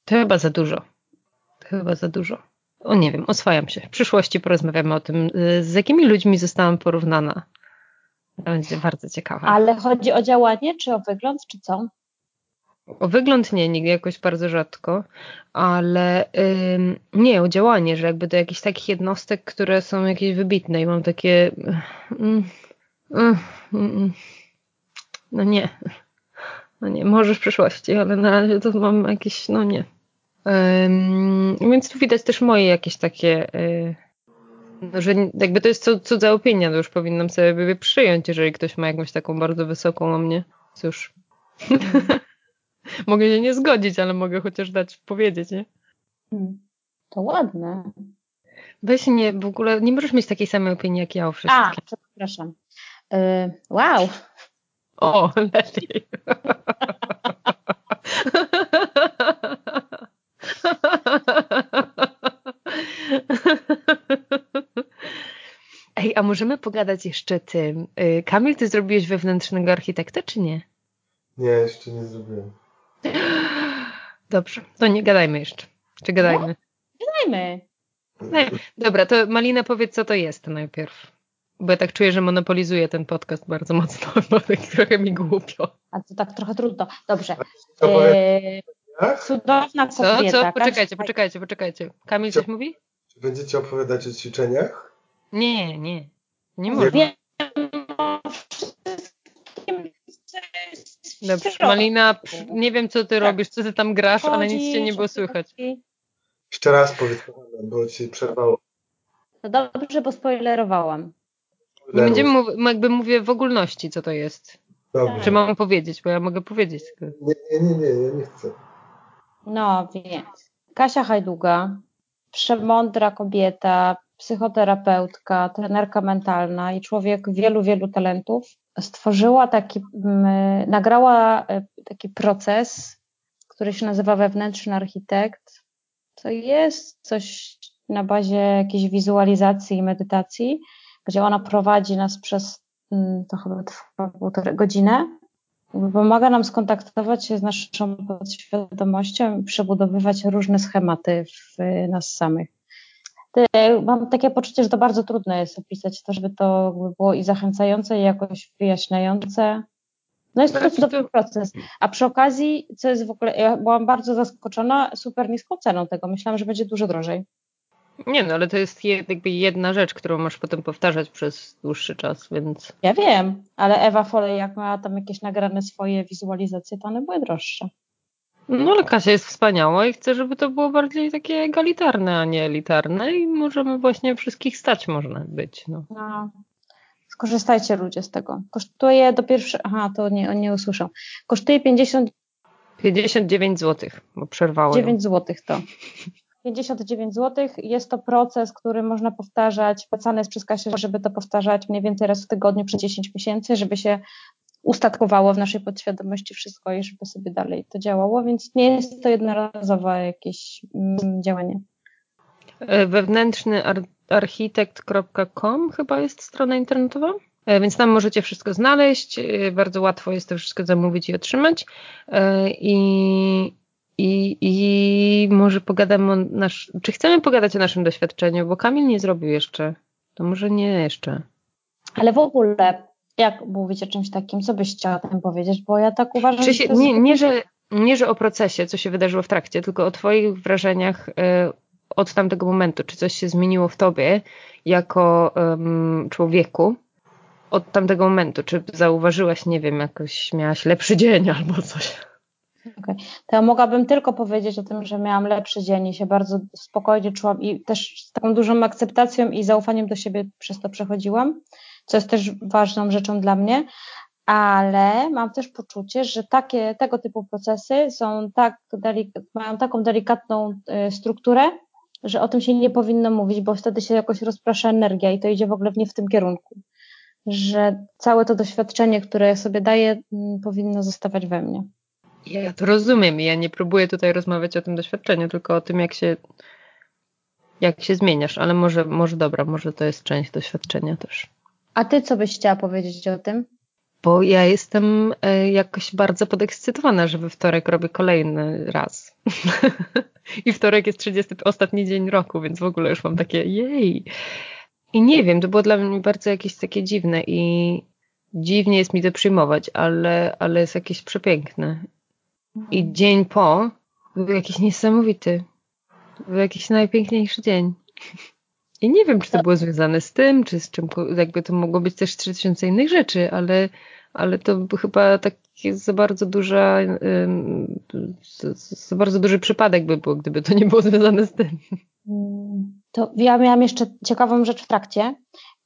[SPEAKER 1] to chyba za dużo. To chyba za dużo. O nie wiem, oswajam się. W przyszłości porozmawiamy o tym, y, z jakimi ludźmi zostałam porównana. To będzie bardzo ciekawe.
[SPEAKER 2] Ale chodzi o działanie, czy o wygląd, czy co?
[SPEAKER 1] O wygląd nie, nie jakoś bardzo rzadko, ale nie, o działanie, że jakby do jakichś takich jednostek, które są jakieś wybitne i mam takie mm, mm, mm, no nie, no nie, może w przyszłości, ale na razie to mam jakieś, no nie. Ym, więc tu widać też moje jakieś takie, yy, no, że jakby to jest cudza opinia, to już powinnam sobie przyjąć, jeżeli ktoś ma jakąś taką bardzo wysoką o mnie. Cóż. <laughs> mogę się nie zgodzić, ale mogę chociaż dać powiedzieć, nie?
[SPEAKER 2] Hmm. To ładne.
[SPEAKER 1] Weź nie, w ogóle nie możesz mieć takiej samej opinii jak ja o wszystkim. A,
[SPEAKER 2] przepraszam. Yy, wow.
[SPEAKER 1] O, lepiej. Ej, a możemy pogadać jeszcze tym. Y, Kamil, ty zrobiłeś wewnętrznego architekta, czy nie?
[SPEAKER 3] Nie, jeszcze nie zrobiłem.
[SPEAKER 1] Dobrze, to nie gadajmy jeszcze. Czy gadajmy?
[SPEAKER 2] No, gadajmy.
[SPEAKER 1] Dobra, to Malina powiedz, co to jest najpierw. Bo ja tak czuję, że monopolizuję ten podcast bardzo mocno, <laughs> bo tak trochę mi głupio.
[SPEAKER 2] A to tak trochę trudno. Dobrze. Eee, cudowna
[SPEAKER 1] kobieta. Co? co? Poczekajcie, poczekajcie, poczekajcie. Kamil coś mówi?
[SPEAKER 3] Czy będziecie opowiadać o ćwiczeniach?
[SPEAKER 1] Nie, nie. Nie można. Wiem Dobrze, Malina, nie wiem co ty tak. robisz, co ty tam grasz, ale nic cię nie było słychać.
[SPEAKER 3] Jeszcze raz powiedz, bo ci przerwało.
[SPEAKER 2] No dobrze, bo spoilerowałam.
[SPEAKER 1] Nie będziemy mówić, jakby mówię w ogólności, co to jest. Dobrze. Czy mam powiedzieć, bo ja mogę powiedzieć.
[SPEAKER 3] Nie, nie, nie, nie, ja nie chcę.
[SPEAKER 2] No więc, Kasia Hajduga, przemądra kobieta, psychoterapeutka, trenerka mentalna i człowiek wielu, wielu talentów, stworzyła taki, nagrała e, taki proces, który się nazywa wewnętrzny architekt. To jest coś na bazie jakiejś wizualizacji i medytacji, gdzie ona prowadzi nas przez, to chyba trwa półtorej godziny, pomaga nam skontaktować się z naszą podświadomością i przebudowywać różne schematy w nas samych mam takie poczucie, że to bardzo trudno jest opisać to, żeby to było i zachęcające, i jakoś wyjaśniające. No jest to cudowny proces. A przy okazji, co jest w ogóle, ja byłam bardzo zaskoczona super niską ceną tego. Myślałam, że będzie dużo drożej.
[SPEAKER 1] Nie no, ale to jest jakby jedna rzecz, którą masz potem powtarzać przez dłuższy czas, więc...
[SPEAKER 2] Ja wiem, ale Ewa Foley, jak miała tam jakieś nagrane swoje wizualizacje, to one były droższe.
[SPEAKER 1] No ale Kasia jest wspaniała i chcę, żeby to było bardziej takie egalitarne, a nie elitarne i możemy właśnie wszystkich stać można być. No. no.
[SPEAKER 2] Skorzystajcie ludzie z tego. Kosztuje do pierwszego... Aha, to nie, nie usłyszą. Kosztuje 50...
[SPEAKER 1] 59 zł, bo przerwałem.
[SPEAKER 2] 9 zł to. 59 zł. Jest to proces, który można powtarzać. Płacany jest przez Kasię, żeby to powtarzać mniej więcej raz w tygodniu przez 10 miesięcy, żeby się ustatkowało w naszej podświadomości wszystko i żeby sobie dalej to działało, więc nie jest to jednorazowe jakieś mm, działanie.
[SPEAKER 1] E, wewnętrzny architekt.com chyba jest strona internetowa, e, więc tam możecie wszystko znaleźć. E, bardzo łatwo jest to wszystko zamówić i otrzymać. I, i, i może pogadamy o nasz, czy chcemy pogadać o naszym doświadczeniu, bo Kamil nie zrobił jeszcze. To może nie jeszcze.
[SPEAKER 2] Ale w ogóle jak mówić o czymś takim? Co byś chciała tam powiedzieć? Bo ja tak uważam,
[SPEAKER 1] się, że... Nie, nie, że, nie, że o procesie, co się wydarzyło w trakcie, tylko o twoich wrażeniach y, od tamtego momentu. Czy coś się zmieniło w tobie jako um, człowieku od tamtego momentu? Czy zauważyłaś, nie wiem, jakoś miałaś lepszy dzień <laughs> albo coś?
[SPEAKER 2] Okay. To ja mogłabym tylko powiedzieć o tym, że miałam lepszy dzień i się bardzo spokojnie czułam i też z taką dużą akceptacją i zaufaniem do siebie przez to przechodziłam co jest też ważną rzeczą dla mnie. ale mam też poczucie, że takie, tego typu procesy są tak mają taką delikatną y, strukturę, że o tym się nie powinno mówić, bo wtedy się jakoś rozprasza energia i to idzie w ogóle nie w tym kierunku. Że całe to doświadczenie, które sobie daję, mm, powinno zostawać we mnie.
[SPEAKER 1] Ja to rozumiem. Ja nie próbuję tutaj rozmawiać o tym doświadczeniu, tylko o tym, jak się, jak się zmieniasz, ale może, może dobra, może to jest część doświadczenia też.
[SPEAKER 2] A ty co byś chciała powiedzieć o tym?
[SPEAKER 1] Bo ja jestem e, jakoś bardzo podekscytowana, że we wtorek robię kolejny raz. <laughs> I wtorek jest 30 ostatni dzień roku, więc w ogóle już mam takie jej. I nie wiem, to było dla mnie bardzo jakieś takie dziwne i dziwnie jest mi to przyjmować, ale, ale jest jakieś przepiękne. I dzień po był jakiś niesamowity. Był jakiś najpiękniejszy dzień. I nie wiem, czy to było związane z tym, czy z czym, jakby to mogło być też 3000 innych rzeczy, ale, ale to chyba taki za bardzo duża, za bardzo duży przypadek by był, gdyby to nie było związane z tym.
[SPEAKER 2] To ja miałam jeszcze ciekawą rzecz w trakcie.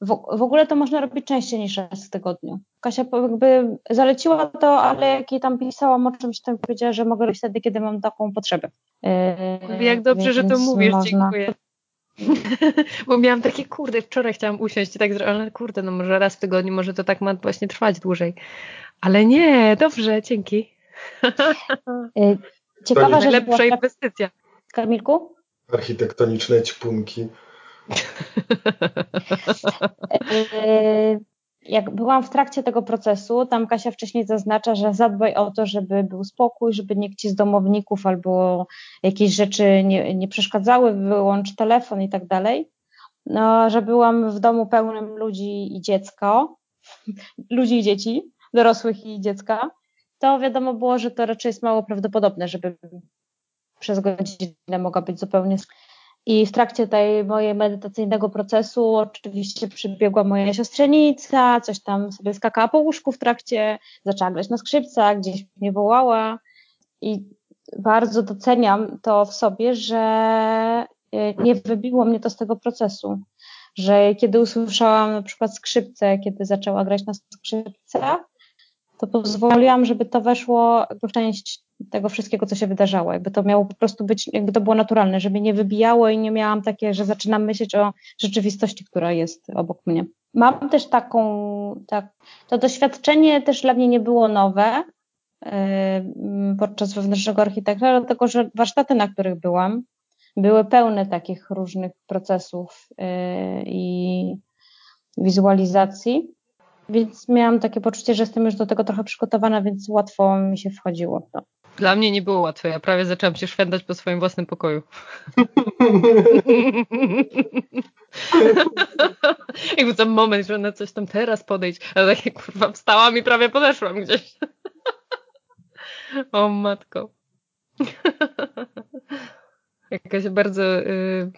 [SPEAKER 2] W, w ogóle to można robić częściej niż raz w tygodniu. Kasia jakby zaleciła to, ale jak jej tam pisałam o czymś, to powiedziała, że mogę robić wtedy, kiedy mam taką potrzebę.
[SPEAKER 1] Yy, jak dobrze, że to mówisz, można... dziękuję. <laughs> Bo miałam takie, kurde, wczoraj chciałam usiąść i tak, ale kurde, no może raz w tygodniu, może to tak ma właśnie trwać dłużej. Ale nie, dobrze, dzięki. <laughs>
[SPEAKER 2] Yy, ciekawa rzecz
[SPEAKER 1] Lepsza inwestycja.
[SPEAKER 2] Kamilku?
[SPEAKER 3] Architektoniczne ćpunki.
[SPEAKER 2] Yy, jak byłam w trakcie tego procesu, tam Kasia wcześniej zaznacza, że zadbaj o to, żeby był spokój, żeby nikt ci z domowników albo jakieś rzeczy nie, nie przeszkadzały, wyłącz telefon i tak dalej. No, że byłam w domu pełnym ludzi i dziecko, <laughs> ludzi i dzieci, dorosłych i dziecka, to wiadomo było, że to raczej jest mało prawdopodobne, żeby przez godzinę mogła być zupełnie i w trakcie tej mojej medytacyjnego procesu oczywiście przybiegła moja siostrzenica, coś tam sobie skakała po łóżku w trakcie, zaczęła grać na skrzypcach, gdzieś mnie wołała. I bardzo doceniam to w sobie, że e, nie wybiło mnie to z tego procesu, że kiedy usłyszałam na przykład skrzypce, kiedy zaczęła grać na skrzypcach, to pozwoliłam, żeby to weszło w część tego wszystkiego, co się wydarzało. Jakby to miało po prostu być, jakby to było naturalne, żeby nie wybijało i nie miałam takie, że zaczynam myśleć o rzeczywistości, która jest obok mnie. Mam też taką, tak, to doświadczenie też dla mnie nie było nowe yy, podczas wewnętrznego architekta, dlatego że warsztaty, na których byłam, były pełne takich różnych procesów yy, i wizualizacji. Więc miałam takie poczucie, że jestem już do tego trochę przygotowana, więc łatwo mi się wchodziło w to.
[SPEAKER 1] Dla mnie nie było łatwe. Ja prawie zaczęłam się szwendać po swoim własnym pokoju. <laughs> Jakby ten moment, że na coś tam teraz podejść, ale takie kurwa wstałam i prawie podeszłam gdzieś. o matko. <laughs> Jakaś bardzo y,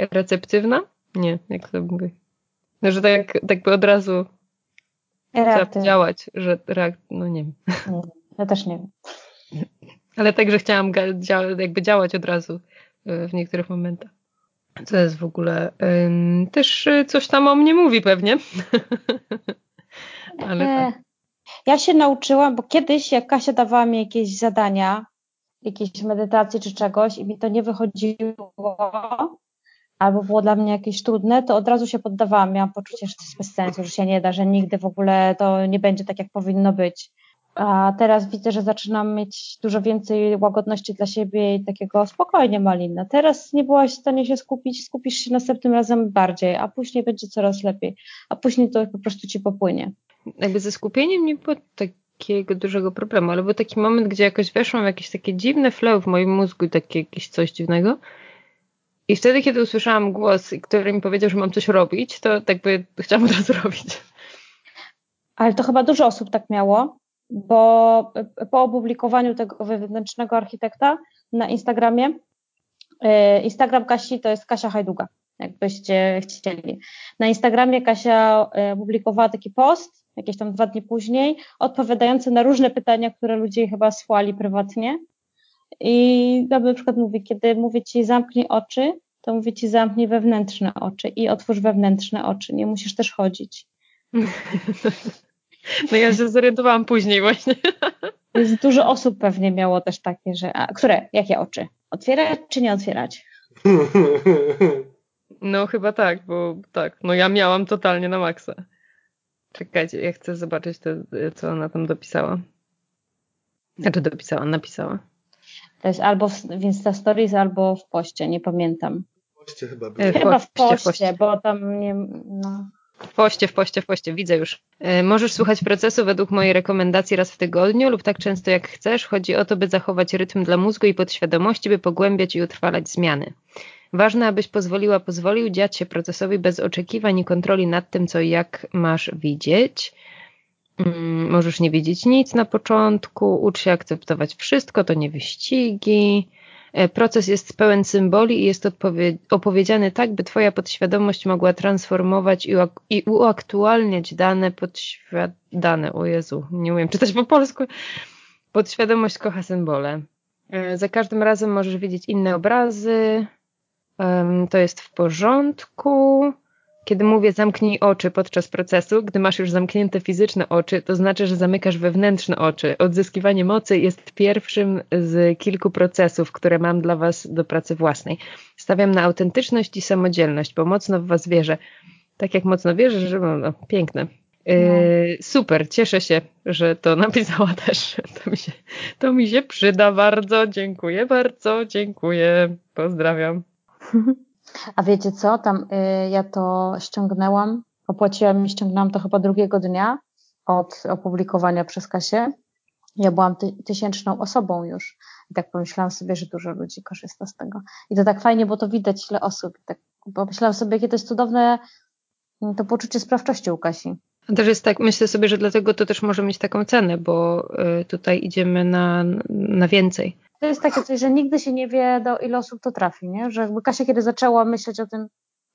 [SPEAKER 1] y, receptywna? Nie, jak to mówię. No, że tak, tak by od razu trzeba działać, że reak- no nie wiem.
[SPEAKER 2] Ja też nie wiem.
[SPEAKER 1] Ale także chciałam jakby działać od razu y, w niektórych momentach. Co jest w ogóle też y, coś tam o mnie mówi pewnie. <laughs> Ale tak.
[SPEAKER 2] Ja się nauczyłam, bo kiedyś jak Kasia dawała mi jakieś zadania, jakieś medytacji czy czegoś i mi to nie wychodziło, albo było dla mnie jakieś trudne, to od razu się poddawałam. Miałam poczucie, że to jest bez sensu, że się nie da, że nigdy w ogóle to nie będzie tak, jak powinno być. A teraz widzę, że zaczynam mieć dużo więcej łagodności dla siebie i takiego spokojnie Malina. Teraz nie byłaś w stanie się skupić, skupisz się następnym razem bardziej, a później będzie coraz lepiej, a później to po prostu ci popłynie.
[SPEAKER 1] Jakby ze skupieniem nie było takiego dużego problemu, ale był taki moment, gdzie jakoś weszłam w jakieś takie dziwne flow w moim mózgu, takie jakieś coś dziwnego. I wtedy, kiedy usłyszałam głos, który mi powiedział, że mam coś robić, to tak by chciałam od razu robić.
[SPEAKER 2] Ale to chyba dużo osób tak miało, bo po opublikowaniu tego wewnętrznego architekta na Instagramie, e, Instagram Kasi to jest Kasia Hajduga, jakbyście chcieli. Na Instagramie Kasia e, opublikowała taki post, jakieś tam dwa dni później, odpowiadający na różne pytania, które ludzie chyba słali prywatnie. I na przykład mówi, kiedy mówię ci zamknij oczy, to mówię ci zamknij wewnętrzne oczy i otwórz wewnętrzne oczy. Nie musisz też chodzić. <laughs>
[SPEAKER 1] No ja się zorientowałam później właśnie. <laughs>
[SPEAKER 2] Jest dużo osób pewnie miało też takie, że a, które, jakie oczy? Otwierać czy nie otwierać?
[SPEAKER 1] No chyba tak, bo tak, no ja miałam totalnie na maksa. Czekajcie, ja chcę zobaczyć to, co ona tam dopisała. Znaczy dopisała, napisała.
[SPEAKER 2] To jest albo w, w Insta Stories, albo w poście, nie pamiętam.
[SPEAKER 3] W poście chyba
[SPEAKER 1] E,
[SPEAKER 3] było.
[SPEAKER 2] Chyba w
[SPEAKER 1] poście, w
[SPEAKER 2] poście. bo tam nie, no.
[SPEAKER 1] W poście, w poście, w poście, widzę już. E, Możesz słuchać procesu według mojej rekomendacji raz w tygodniu lub tak często jak chcesz. Chodzi o to, by zachować rytm dla mózgu i podświadomości, by pogłębiać i utrwalać zmiany. Ważne, abyś pozwoliła, pozwolił dziać się procesowi bez oczekiwań i kontroli nad tym, co i jak masz widzieć. Mm, Możesz nie wiedzieć nic na początku, ucz się akceptować wszystko, to nie wyścigi. E, Proces jest pełen symboli i jest opowiedziany tak, by Twoja podświadomość mogła transformować i, uak- i uaktualniać dane podświad... dane, o Jezu, nie umiem czytać po polsku. Podświadomość kocha symbole. E, Za każdym razem możesz widzieć inne obrazy. To jest w porządku. Kiedy mówię zamknij oczy podczas procesu, gdy masz już zamknięte fizyczne oczy, to znaczy, że zamykasz wewnętrzne oczy. Odzyskiwanie mocy jest pierwszym z kilku procesów, które mam dla Was do pracy własnej. Stawiam na autentyczność i samodzielność, bo mocno w Was wierzę. Tak jak mocno wierzę, że no, no, piękne. Yy, super, cieszę się, że to <laughs> napisała też. To mi, się, to mi się przyda bardzo. Dziękuję bardzo, dziękuję. Pozdrawiam. <laughs>
[SPEAKER 2] A wiecie co? Tam y, ja to ściągnęłam, opłaciłam i ściągnęłam to chyba drugiego dnia od opublikowania przez Kasię. Ja byłam ty, tysięczną osobą już. I tak pomyślałam sobie, że dużo ludzi korzysta z tego. I to tak fajnie, bo to widać ile osób. Tak, pomyślałam sobie, jakie to jest cudowne mm, to poczucie sprawczości u Kasi.
[SPEAKER 1] Też jest tak, myślę sobie, że dlatego to też może mieć taką cenę, bo y, tutaj idziemy na, na więcej.
[SPEAKER 2] To jest takie coś, że nigdy się nie wie, do ile osób to trafi, nie? Że jakby Kasia, kiedy zaczęła myśleć o tym,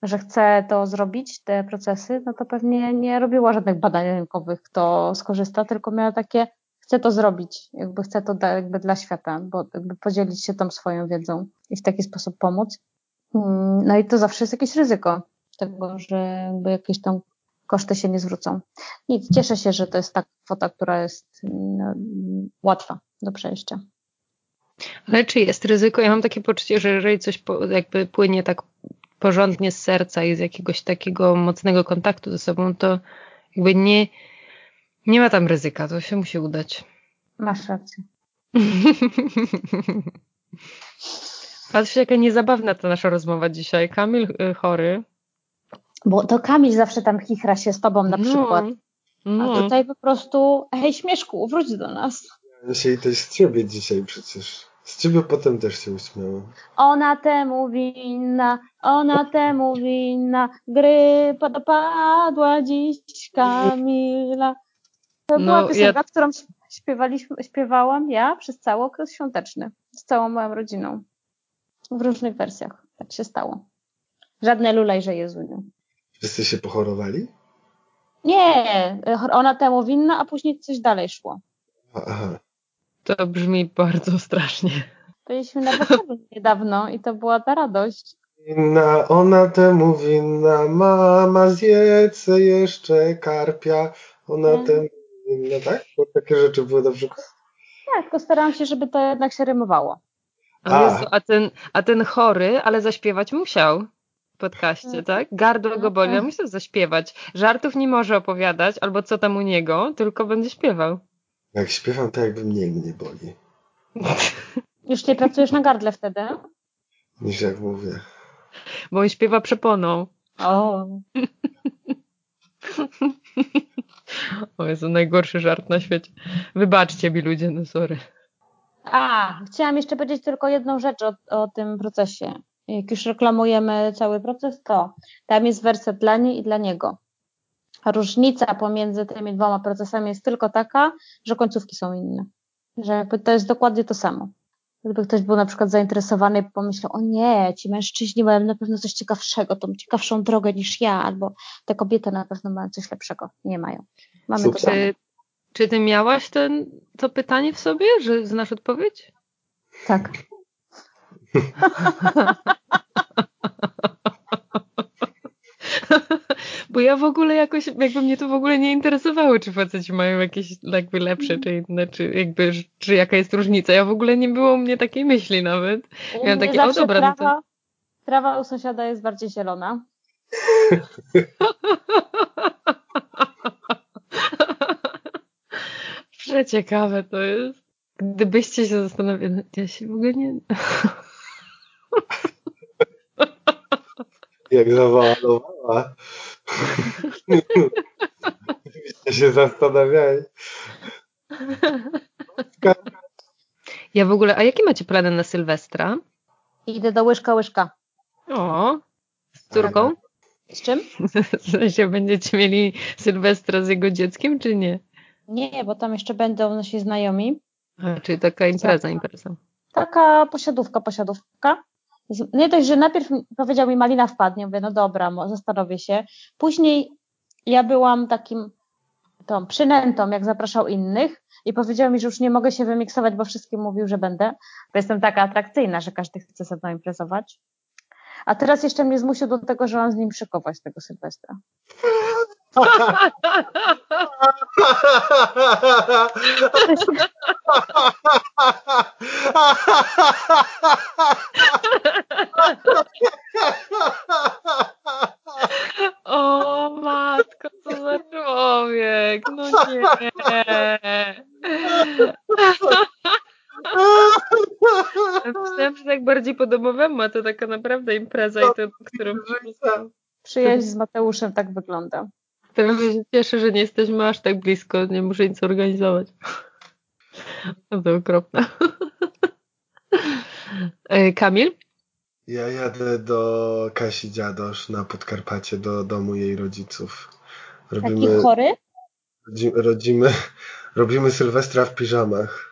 [SPEAKER 2] że chce to zrobić, te procesy, no to pewnie nie robiła żadnych badań rynkowych, kto skorzysta, tylko miała takie, chcę to zrobić, jakby chcę to da, jakby dla świata, bo jakby podzielić się tą swoją wiedzą i w taki sposób pomóc. Mm, No i to zawsze jest jakieś ryzyko tego, że jakby jakieś tam koszty się nie zwrócą. Nic, cieszę się, że to jest ta kwota, która jest no, łatwa do przejścia.
[SPEAKER 1] Ale czy jest ryzyko? Ja mam takie poczucie, że jeżeli coś po, jakby płynie tak porządnie z serca i z jakiegoś takiego mocnego kontaktu ze sobą, to jakby nie, nie ma tam ryzyka, to się musi udać.
[SPEAKER 2] Masz rację. <laughs>
[SPEAKER 1] Patrzcie, jaka niezabawna ta nasza rozmowa dzisiaj. Kamil y, chory.
[SPEAKER 2] Bo to Kamil zawsze tam chichra się z tobą na przykład. A
[SPEAKER 1] No.
[SPEAKER 2] tutaj po prostu, hej śmieszku, wróć do nas.
[SPEAKER 3] Ja się i też z ciebie dzisiaj przecież. Z ciebie potem też się uśmiałem.
[SPEAKER 2] Ona temu winna, ona temu winna, gry dopadła dziś Kamila. To
[SPEAKER 1] No,
[SPEAKER 2] była
[SPEAKER 1] ja-
[SPEAKER 2] piosenka, którą śpiewaliśmy, śpiewałam ja przez cały okres świąteczny. Z całą moją rodziną. W różnych wersjach. Tak się stało. Żadne lulajże Jezuniu.
[SPEAKER 3] Wszyscy się pochorowali?
[SPEAKER 2] Nie, ona temu winna, a później coś dalej szło.
[SPEAKER 3] Aha.
[SPEAKER 1] To brzmi bardzo strasznie.
[SPEAKER 2] Byliśmy na weselu <laughs> niedawno i to była ta radość.
[SPEAKER 3] Winna, ona temu winna, mama zjedz jeszcze karpia, ona
[SPEAKER 2] Mm.
[SPEAKER 3] temu winna, tak? Bo takie rzeczy były na przykład.
[SPEAKER 2] Tak, tylko starałam się, żeby to jednak się rymowało.
[SPEAKER 1] A,
[SPEAKER 3] A.
[SPEAKER 1] Jezu, a, ten, a ten chory, ale zaśpiewać musiał w podcaście, tak? Gardło go boli, a musiał zaśpiewać. Żartów nie może opowiadać, albo co tam u niego, tylko będzie śpiewał.
[SPEAKER 3] Jak śpiewam, to jakby mniej mnie boli, <laughs>
[SPEAKER 2] Już nie pracujesz na gardle wtedy?
[SPEAKER 3] niż jak mówię.
[SPEAKER 1] Bo on śpiewa przeponą.
[SPEAKER 2] O, <laughs>
[SPEAKER 1] O Jezu, najgorszy żart na świecie. Wybaczcie mi ludzie, no sorry.
[SPEAKER 2] A, chciałam jeszcze powiedzieć tylko jedną rzecz o, o tym procesie. Jak już reklamujemy cały proces, to tam jest wersja dla niej i dla niego. A różnica pomiędzy tymi dwoma procesami jest tylko taka, że końcówki są inne. Że jakby to jest dokładnie to samo. Gdyby ktoś był na przykład zainteresowany i pomyślał, o nie, ci mężczyźni mają na pewno coś ciekawszego, tą ciekawszą drogę niż ja, albo te kobiety na pewno mają coś lepszego. Nie mają. Mamy to samo.
[SPEAKER 1] Czy, czy ty miałaś ten, to pytanie w sobie, że znasz odpowiedź?
[SPEAKER 2] Tak. <laughs>
[SPEAKER 1] Bo ja w ogóle jakoś, jakby mnie to w ogóle nie interesowało, czy faceci mają jakieś jakby lepsze, czy inne, czy jakby, czy jaka jest różnica. Ja w ogóle nie było u mnie takiej myśli nawet. Miałam takie, o dobra,
[SPEAKER 2] trawa, no to... trawa u sąsiada jest bardziej zielona. <laughs>
[SPEAKER 1] Przeciekawe to jest. Gdybyście się zastanawiali, no, ja się w ogóle nie... <laughs>
[SPEAKER 3] Jak zawalowała. Się zastanawiali.
[SPEAKER 1] Ja w ogóle, a jakie macie plany na Sylwestra?
[SPEAKER 2] Idę do łyżka łyżka.
[SPEAKER 1] O, z córką?
[SPEAKER 2] Z czym?
[SPEAKER 1] W sensie będziecie mieli Sylwestra z jego dzieckiem, czy nie?
[SPEAKER 2] Nie, bo tam jeszcze będą nasi znajomi.
[SPEAKER 1] A, czyli taka impreza, impreza.
[SPEAKER 2] Taka posiadówka, posiadówka. Nie dość, że najpierw powiedział mi Malina wpadnie, mówię, no dobra, zastanowię się. Później ja byłam takim tą przynętą, jak zapraszał innych i powiedział mi, że już nie mogę się wymiksować, bo wszystkim mówił, że będę, bo jestem taka atrakcyjna, że każdy chce ze mną imprezować. A teraz jeszcze mnie zmusił do tego, że mam z nim szykować tego Sylwestra.
[SPEAKER 1] O matko, co za człowiek! No nie! Myślałam, że tak bardziej po domowemu, a to taka naprawdę impreza i to, którą...
[SPEAKER 2] Przyjaźń z Mateuszem tak wygląda.
[SPEAKER 1] Teraz się cieszę, że nie jesteśmy aż tak blisko, nie muszę nic organizować. To okropne. <laughs> E, Kamil?
[SPEAKER 3] Ja jadę do Kasi Dziadosz na Podkarpacie, do domu jej rodziców.
[SPEAKER 2] Robimy, Taki chory?
[SPEAKER 3] rodzimy, robimy Sylwestra w piżamach.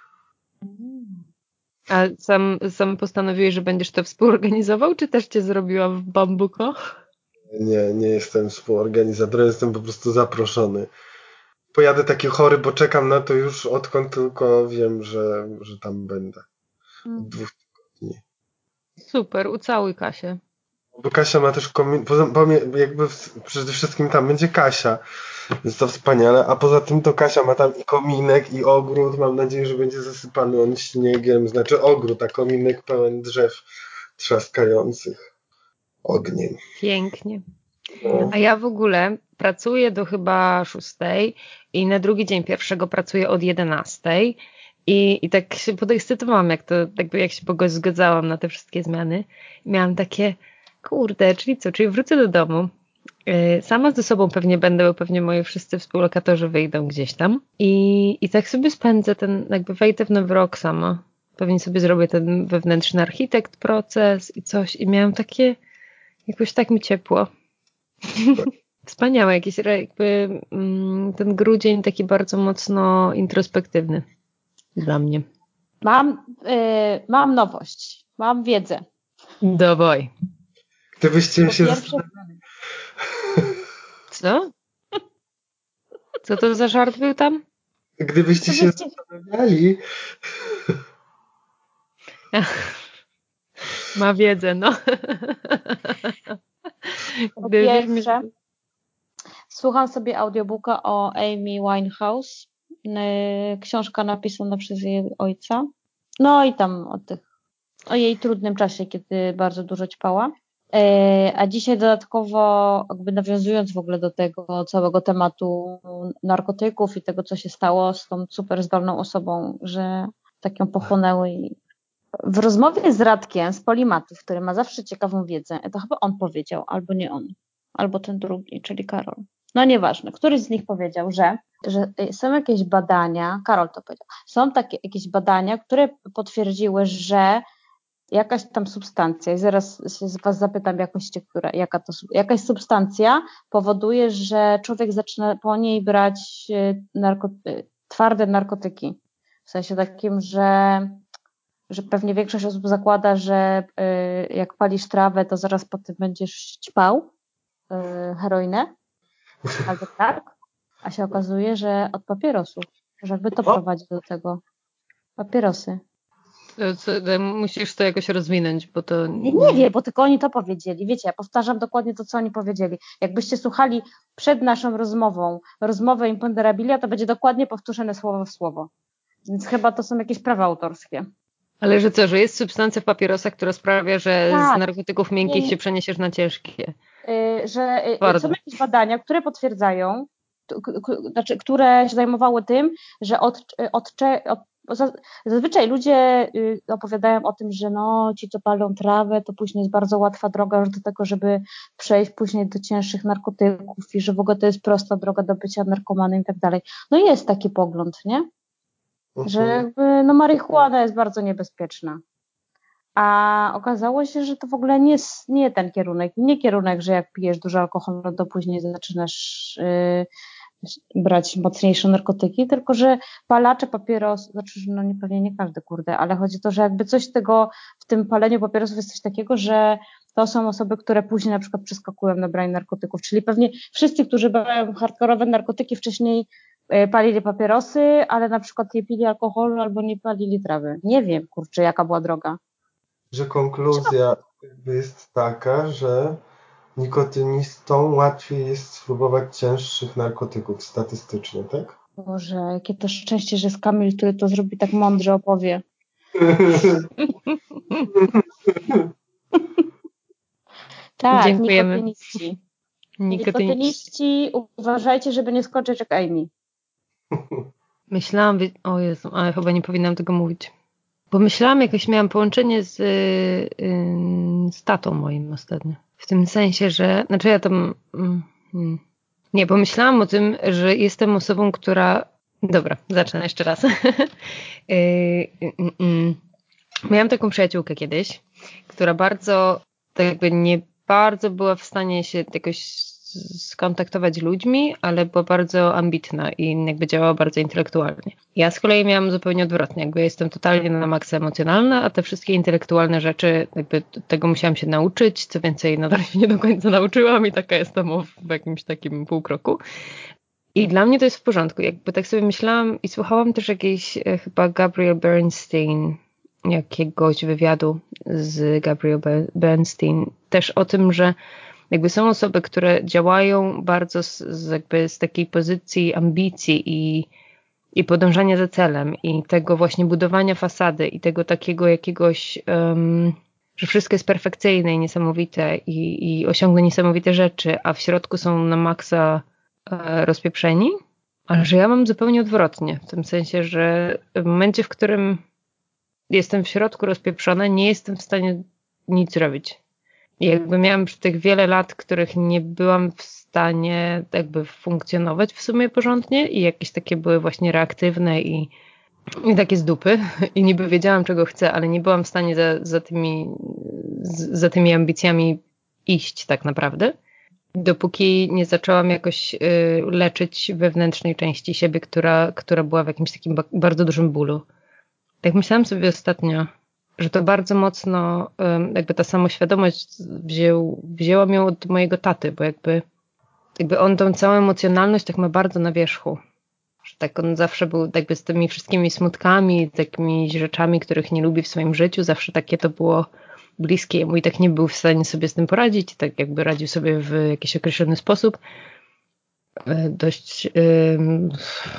[SPEAKER 1] A sam, sam postanowiłeś, że będziesz to współorganizował, czy też cię zrobiła w bambuko?
[SPEAKER 3] Nie, nie jestem współorganizatorem, jestem po prostu zaproszony. Pojadę taki chory, bo czekam na to już odkąd tylko wiem, że, że tam będę. Od dwóch tygodni.
[SPEAKER 1] Super, ucałuj Kasię.
[SPEAKER 3] Bo Kasia ma też komin... jakby przede wszystkim tam będzie Kasia. Jest to wspaniale. A poza tym to Kasia ma tam i kominek, i ogród. Mam nadzieję, że będzie zasypany on śniegiem. Znaczy ogród, a kominek pełen drzew trzaskających ogniem.
[SPEAKER 1] Pięknie. No. A ja w ogóle pracuję do chyba szóstej i na drugi dzień pierwszego pracuję od jedenastej. I, I tak się podekscytowałam, jak to, jakby jak się zgadzałam na te wszystkie zmiany. miałam takie, kurde, czyli co, czyli wrócę do domu. Y, sama ze sobą pewnie będę, bo pewnie moi wszyscy współlokatorzy wyjdą gdzieś tam. I, I tak sobie spędzę ten, jakby wejdę w nowy rok sama. Pewnie sobie zrobię ten wewnętrzny architekt proces i coś. I miałam takie, jakoś tak mi ciepło. <laughs> Wspaniałe, jakiś jakby mm, ten grudzień taki bardzo mocno introspektywny dla mnie.
[SPEAKER 2] Mam, yy, mam nowość, mam wiedzę.
[SPEAKER 1] Dawaj.
[SPEAKER 3] Gdybyście się pierwsze...
[SPEAKER 1] Co? Co to za żart był tam?
[SPEAKER 3] Gdybyście się zastanawiali. <laughs>
[SPEAKER 1] Ma wiedzę, no.
[SPEAKER 2] Po pierwsze, słucham sobie audiobooka o Amy Winehouse. Książka napisana przez jej ojca. No i tam o tych, o jej trudnym czasie, kiedy bardzo dużo ćpała. E, a dzisiaj dodatkowo, jakby nawiązując w ogóle do tego całego tematu narkotyków i tego, co się stało z tą super zdolną osobą, że tak ją pochłonęły i w rozmowie z Radkiem z Polimatów, który ma zawsze ciekawą wiedzę, to chyba on powiedział, albo nie on, albo ten drugi, czyli Karol. No nieważne, któryś z nich powiedział, że, że są jakieś badania, Karol to powiedział, są takie jakieś badania, które potwierdziły, że jakaś tam substancja, i zaraz się was zapytam jakoście, która, jaka to, jakaś substancja powoduje, że człowiek zaczyna po niej brać narko, y, twarde narkotyki. W sensie takim, że że pewnie większość osób zakłada, że y, jak palisz trawę, to zaraz po tym będziesz ćpał y, heroinę albo tak, a się okazuje, że od papierosów, że jakby to prowadzi do tego. Papierosy.
[SPEAKER 1] Musisz to jakoś rozwinąć, bo to...
[SPEAKER 2] Nie, nie wiem, bo tylko oni to powiedzieli. Wiecie, ja powtarzam dokładnie to, co oni powiedzieli. Jakbyście słuchali przed naszą rozmową rozmowę Imponderabilia, to będzie dokładnie powtórzone słowo w słowo. Więc chyba to są jakieś prawa autorskie.
[SPEAKER 1] Ale że co, że jest substancja w papierosach, która sprawia, że tak. z narkotyków miękkich się przeniesiesz na ciężkie?
[SPEAKER 2] Yy, że yy, są jakieś badania, które potwierdzają, znaczy, które się zajmowały tym, że od, od, od, Zazwyczaj ludzie y, opowiadają o tym, że no, ci, co palą trawę, to później jest bardzo łatwa droga już do tego, żeby przejść później do cięższych narkotyków i że w ogóle to jest prosta droga do bycia narkomanem i tak dalej. No jest taki pogląd, nie? Że mhm. jakby, no marihuana jest bardzo niebezpieczna. A okazało się, że to w ogóle nie, nie ten kierunek, nie kierunek, że jak pijesz dużo alkoholu, to później zaczynasz yy, brać mocniejsze narkotyki, tylko że palacze papierosów, znaczy, no nie, pewnie nie każdy, kurde, ale chodzi o to, że jakby coś tego w tym paleniu papierosów jest coś takiego, że to są osoby, które później na przykład przeskakują na branie narkotyków, czyli pewnie wszyscy, którzy brałem hardkorowe narkotyki wcześniej palili papierosy, ale na przykład nie pili alkoholu albo nie palili trawy. Nie wiem, kurczę, jaka była droga.
[SPEAKER 3] Że konkluzja jest taka, że Nikotynistom łatwiej jest spróbować cięższych narkotyków statystycznie, tak?
[SPEAKER 2] Boże, jakie to szczęście, że jest Kamil, który to zrobi tak mądrze opowie. <laughs> tak, Dziękujemy. nikotyniści. Nikotyniści, uważajcie, żeby nie skoczyć jak Amy. <laughs>
[SPEAKER 1] Myślałam, o Jezu, ale chyba nie powinnam tego mówić. Bo myślałam, jakoś miałam połączenie z, yy, z tatą moim ostatnio. W tym sensie, że, znaczy ja tam, mm, mm, nie, pomyślałam o tym, że jestem osobą, która, dobra, zacznę jeszcze raz. <laughs> Y, y, y, miałam taką przyjaciółkę kiedyś, która bardzo, tak jakby nie bardzo była w stanie się jakoś skontaktować ludźmi, ale była bardzo ambitna i jakby działała bardzo intelektualnie. Ja z kolei miałam zupełnie odwrotnie, jakby jestem totalnie na maksa emocjonalna, a te wszystkie intelektualne rzeczy, jakby tego musiałam się nauczyć, co więcej nadal się nie do końca nauczyłam i taka jestem w jakimś takim półkroku. I dla mnie to jest w porządku. Jakby tak sobie myślałam i słuchałam też jakiejś e, chyba Gabriel Bernstein, jakiegoś wywiadu z Gabriel Bernstein, też o tym, że jakby są osoby, które działają bardzo z, z jakby z takiej pozycji ambicji i, i podążania za celem i tego właśnie budowania fasady i tego takiego jakiegoś, um, że wszystko jest perfekcyjne i niesamowite i, i niesamowite rzeczy, a w środku są na maksa e, rozpieprzeni, ale że ja mam zupełnie odwrotnie, w tym sensie, że w momencie, w którym jestem w środku rozpieprzona, nie jestem w stanie nic zrobić jakby miałam przez tych wiele lat, których nie byłam w stanie jakby funkcjonować w sumie porządnie i jakieś takie były właśnie reaktywne i, i takie z dupy i niby wiedziałam czego chcę, ale nie byłam w stanie za, za, tymi, za tymi ambicjami iść tak naprawdę. Dopóki nie zaczęłam jakoś y, leczyć wewnętrznej części siebie, która, która była w jakimś takim bardzo dużym bólu. Tak myślałam sobie ostatnio, że to bardzo mocno, jakby ta samoświadomość wziął, wzięła ją od mojego taty, bo jakby, jakby on tą całą emocjonalność tak ma bardzo na wierzchu. Że tak on zawsze był jakby z tymi wszystkimi smutkami, takimi rzeczami, których nie lubi w swoim życiu, zawsze takie to było bliskie mu i tak nie był w stanie sobie z tym poradzić, tak jakby radził sobie w jakiś określony sposób. E, dość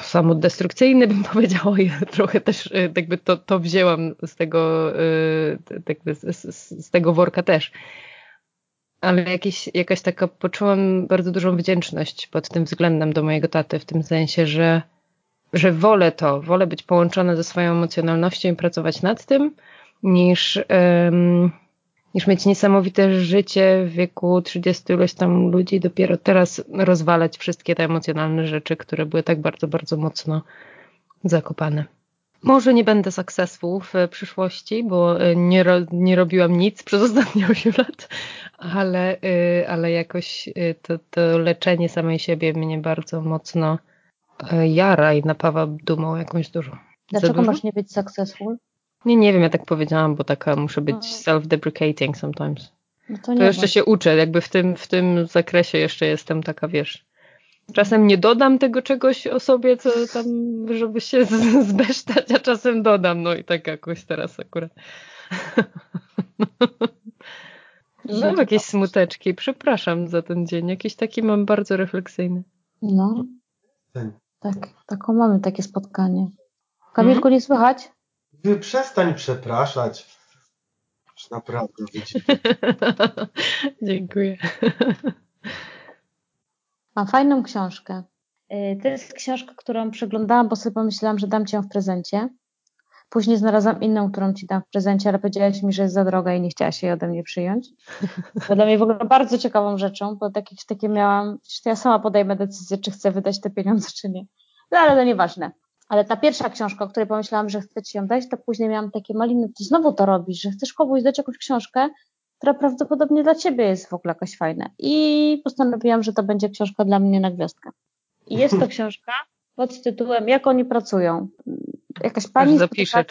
[SPEAKER 1] samodestrukcyjny, bym <laughs> powiedziała. Ja trochę też y, jakby to, to wzięłam z tego, y, jakby z, z, tego worka też. Ale jakieś, jakaś taka poczułam bardzo dużą wdzięczność pod tym względem do mojego taty, w tym sensie, że, że wolę to, wolę być połączona ze swoją emocjonalnością i pracować nad tym, niż niż mieć niesamowite życie w wieku 30 ileś tam ludzi, dopiero teraz rozwalać wszystkie te emocjonalne rzeczy, które były tak bardzo, bardzo mocno zakopane. Może nie będę successful w przyszłości, bo e, nie, ro, nie robiłam nic przez ostatnie <laughs> 8 lat, ale, e, ale jakoś e, to, to leczenie samej siebie mnie bardzo mocno jara i napawa dumą jakąś dużą.
[SPEAKER 2] Dlaczego masz nie być successful?
[SPEAKER 1] Nie, nie wiem, ja tak powiedziałam, bo taka muszę być self-deprecating sometimes. No to, to jeszcze się uczę, jakby w tym, w tym zakresie jeszcze jestem taka, wiesz, Czasem nie dodam tego czegoś o sobie, co tam, żeby się <laughs> zbesztać, a czasem dodam. No i tak jakoś teraz akurat. <laughs> Mam jakieś smuteczki. Przepraszam za ten dzień. Jakiś taki mam bardzo refleksyjny.
[SPEAKER 2] No. Tak, taką mamy takie spotkanie. Kamilku, mhm. nie słychać?
[SPEAKER 3] Wy przestań przepraszać. Już naprawdę. <laughs>
[SPEAKER 1] Dziękuję.
[SPEAKER 2] Mam fajną książkę. Y, to jest książka, którą przeglądałam, bo sobie pomyślałam, że dam ci ją w prezencie. Później znalazłam inną, którą ci dam w prezencie, ale powiedziałaś mi, że jest za droga i nie chciałaś jej ode mnie przyjąć. To dla mnie w ogóle bardzo ciekawą rzeczą, bo takie, takie miałam, że ja sama podejmę decyzję, czy chcę wydać te pieniądze, czy nie. No ale to nieważne. Ale ta pierwsza książka, o której pomyślałam, że chcę ci ją dać, to później miałam takie maliny, ty znowu to robisz, że chcesz komuś dać jakąś książkę, która prawdopodobnie dla ciebie jest w ogóle jakaś fajna. I postanowiłam, że to będzie książka dla mnie na gwiazdkę. I jest to <laughs> książka pod tytułem Jak oni pracują. Jakaś pani...
[SPEAKER 1] Zapiszę.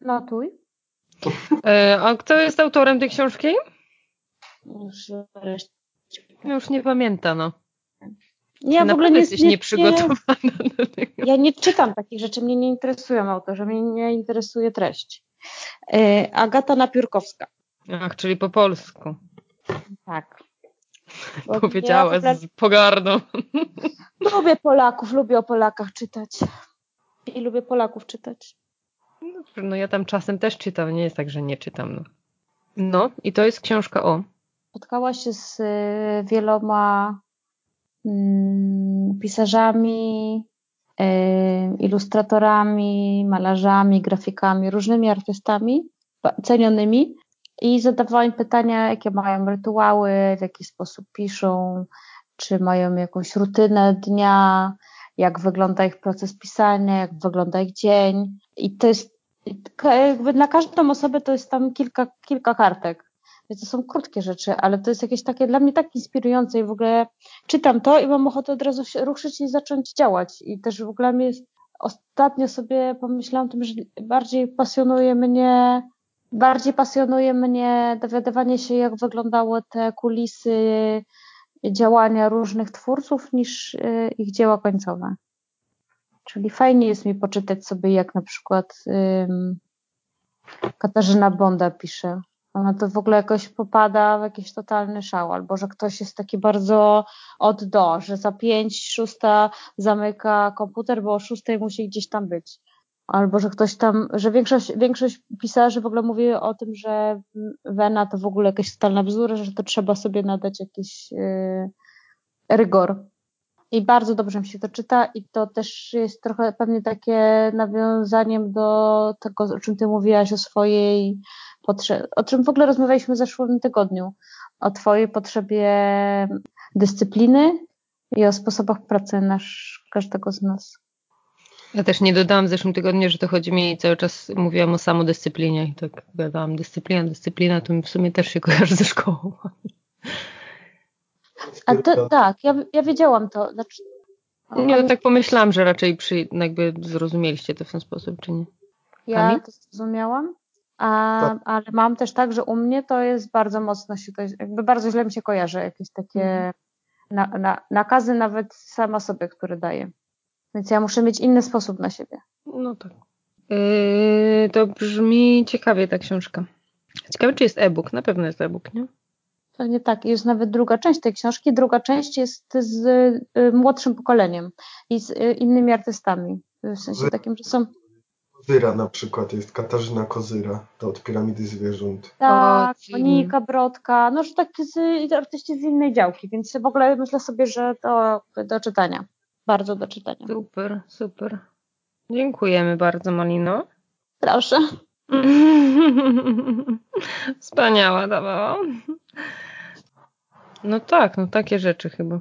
[SPEAKER 2] Notuj.
[SPEAKER 1] E, a kto jest autorem tej książki? Już, już nie pamiętam, no.
[SPEAKER 2] Ja w ogóle nie
[SPEAKER 1] jesteś nie, nieprzygotowana.
[SPEAKER 2] Nie, ja nie czytam takich rzeczy, mnie nie interesują autorzy, mnie nie interesuje treść. E, Agata Napiórkowska.
[SPEAKER 1] Ach, czyli po polsku.
[SPEAKER 2] Tak. <laughs>
[SPEAKER 1] Powiedziała ja z pogardą. <laughs>
[SPEAKER 2] Lubię Polaków, lubię o Polakach czytać. I lubię Polaków czytać.
[SPEAKER 1] No, no ja tam czasem też czytam, nie jest tak, że nie czytam. No, no i to jest książka o.
[SPEAKER 2] Spotkałaś się z e, wieloma pisarzami, y, ilustratorami, malarzami, grafikami, różnymi artystami cenionymi i zadawała im pytania, jakie mają rytuały, w jaki sposób piszą, czy mają jakąś rutynę dnia, jak wygląda ich proces pisania, jak wygląda ich dzień. I to jest jakby dla każdą osobę to jest tam kilka, kilka kartek. To są krótkie rzeczy, ale to jest jakieś takie dla mnie tak inspirujące i w ogóle czytam to i mam ochotę od razu się ruszyć i zacząć działać. I też w ogóle mnie ostatnio sobie pomyślałam tym, że bardziej pasjonuje mnie bardziej pasjonuje mnie dowiadywanie się, jak wyglądały te kulisy działania różnych twórców niż y, ich dzieła końcowe. Czyli fajnie jest mi poczytać sobie, jak na przykład Katarzyna Bonda pisze. Ona to w ogóle jakoś popada w jakiś totalny szał, albo że ktoś jest taki bardzo od do, że za pięć, szósta zamyka komputer, bo o szóstej musi gdzieś tam być albo że ktoś tam, że większość, większość pisarzy w ogóle mówi o tym, że wena to w ogóle jakaś totalna bzdura, że to trzeba sobie nadać jakiś yy, rygor. I bardzo dobrze mi się to czyta i to też jest trochę pewnie takie nawiązaniem do tego, o czym ty mówiłaś, o swojej o czym w ogóle rozmawialiśmy w zeszłym tygodniu, o twojej potrzebie dyscypliny i o sposobach pracy nasz, każdego z nas.
[SPEAKER 1] Ja też nie dodałam w zeszłym tygodniu, że to chodzi mi cały czas mówiłam o samodyscyplinie i tak gadałam dyscyplina, dyscyplina, to mi w sumie też się kojarzy ze szkołą.
[SPEAKER 2] A to tak, ja, ja wiedziałam to. Znaczy,
[SPEAKER 1] nie, no tak pomyślałam, że raczej przy, jakby zrozumieliście to w ten sposób, czy nie?
[SPEAKER 2] Ja to zrozumiałam, a, tak. ale mam też tak, że u mnie to jest bardzo mocno się, to jakby bardzo źle mi się kojarzy jakieś takie mhm. na, na, nakazy nawet sama sobie, które daję. Więc ja muszę mieć inny sposób na siebie.
[SPEAKER 1] No tak. Yy, to brzmi ciekawie ta książka. Ciekawe, czy jest e-book. Na pewno jest e-book, nie?
[SPEAKER 2] Pewnie tak. Jest nawet druga część tej książki. Druga część jest z y, młodszym pokoleniem i z y, innymi artystami. W sensie takim, że są.
[SPEAKER 3] Kozyra na przykład jest Katarzyna Kozyra, to od Piramidy Zwierząt.
[SPEAKER 2] Tak, Monika Brodka, no że tak z, artyści z innej działki, więc w ogóle myślę sobie, że to do czytania bardzo do czytania.
[SPEAKER 1] Super, super. Dziękujemy bardzo, Malino.
[SPEAKER 2] Proszę. <laughs>
[SPEAKER 1] Wspaniała dawała. No tak, no takie rzeczy chyba.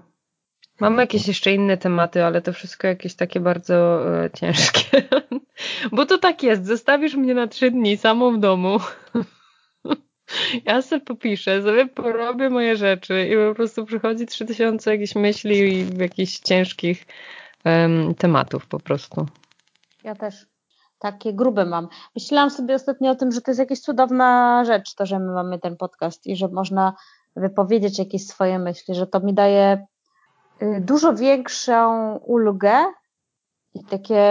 [SPEAKER 1] Mamy jakieś jeszcze inne tematy, ale to wszystko jakieś takie bardzo e, ciężkie. <laughs> Bo to tak jest, zostawisz mnie na trzy dni samą w domu. <laughs> Ja sobie popiszę, sobie porobię moje rzeczy i po prostu przychodzi 3000 jakichś myśli i jakichś ciężkich um, tematów po prostu.
[SPEAKER 2] Ja też takie grube mam. Myślałam sobie ostatnio o tym, że to jest jakaś cudowna rzecz, to, że my mamy ten podcast i że można wypowiedzieć jakieś swoje myśli, że to mi daje dużo większą ulgę i takie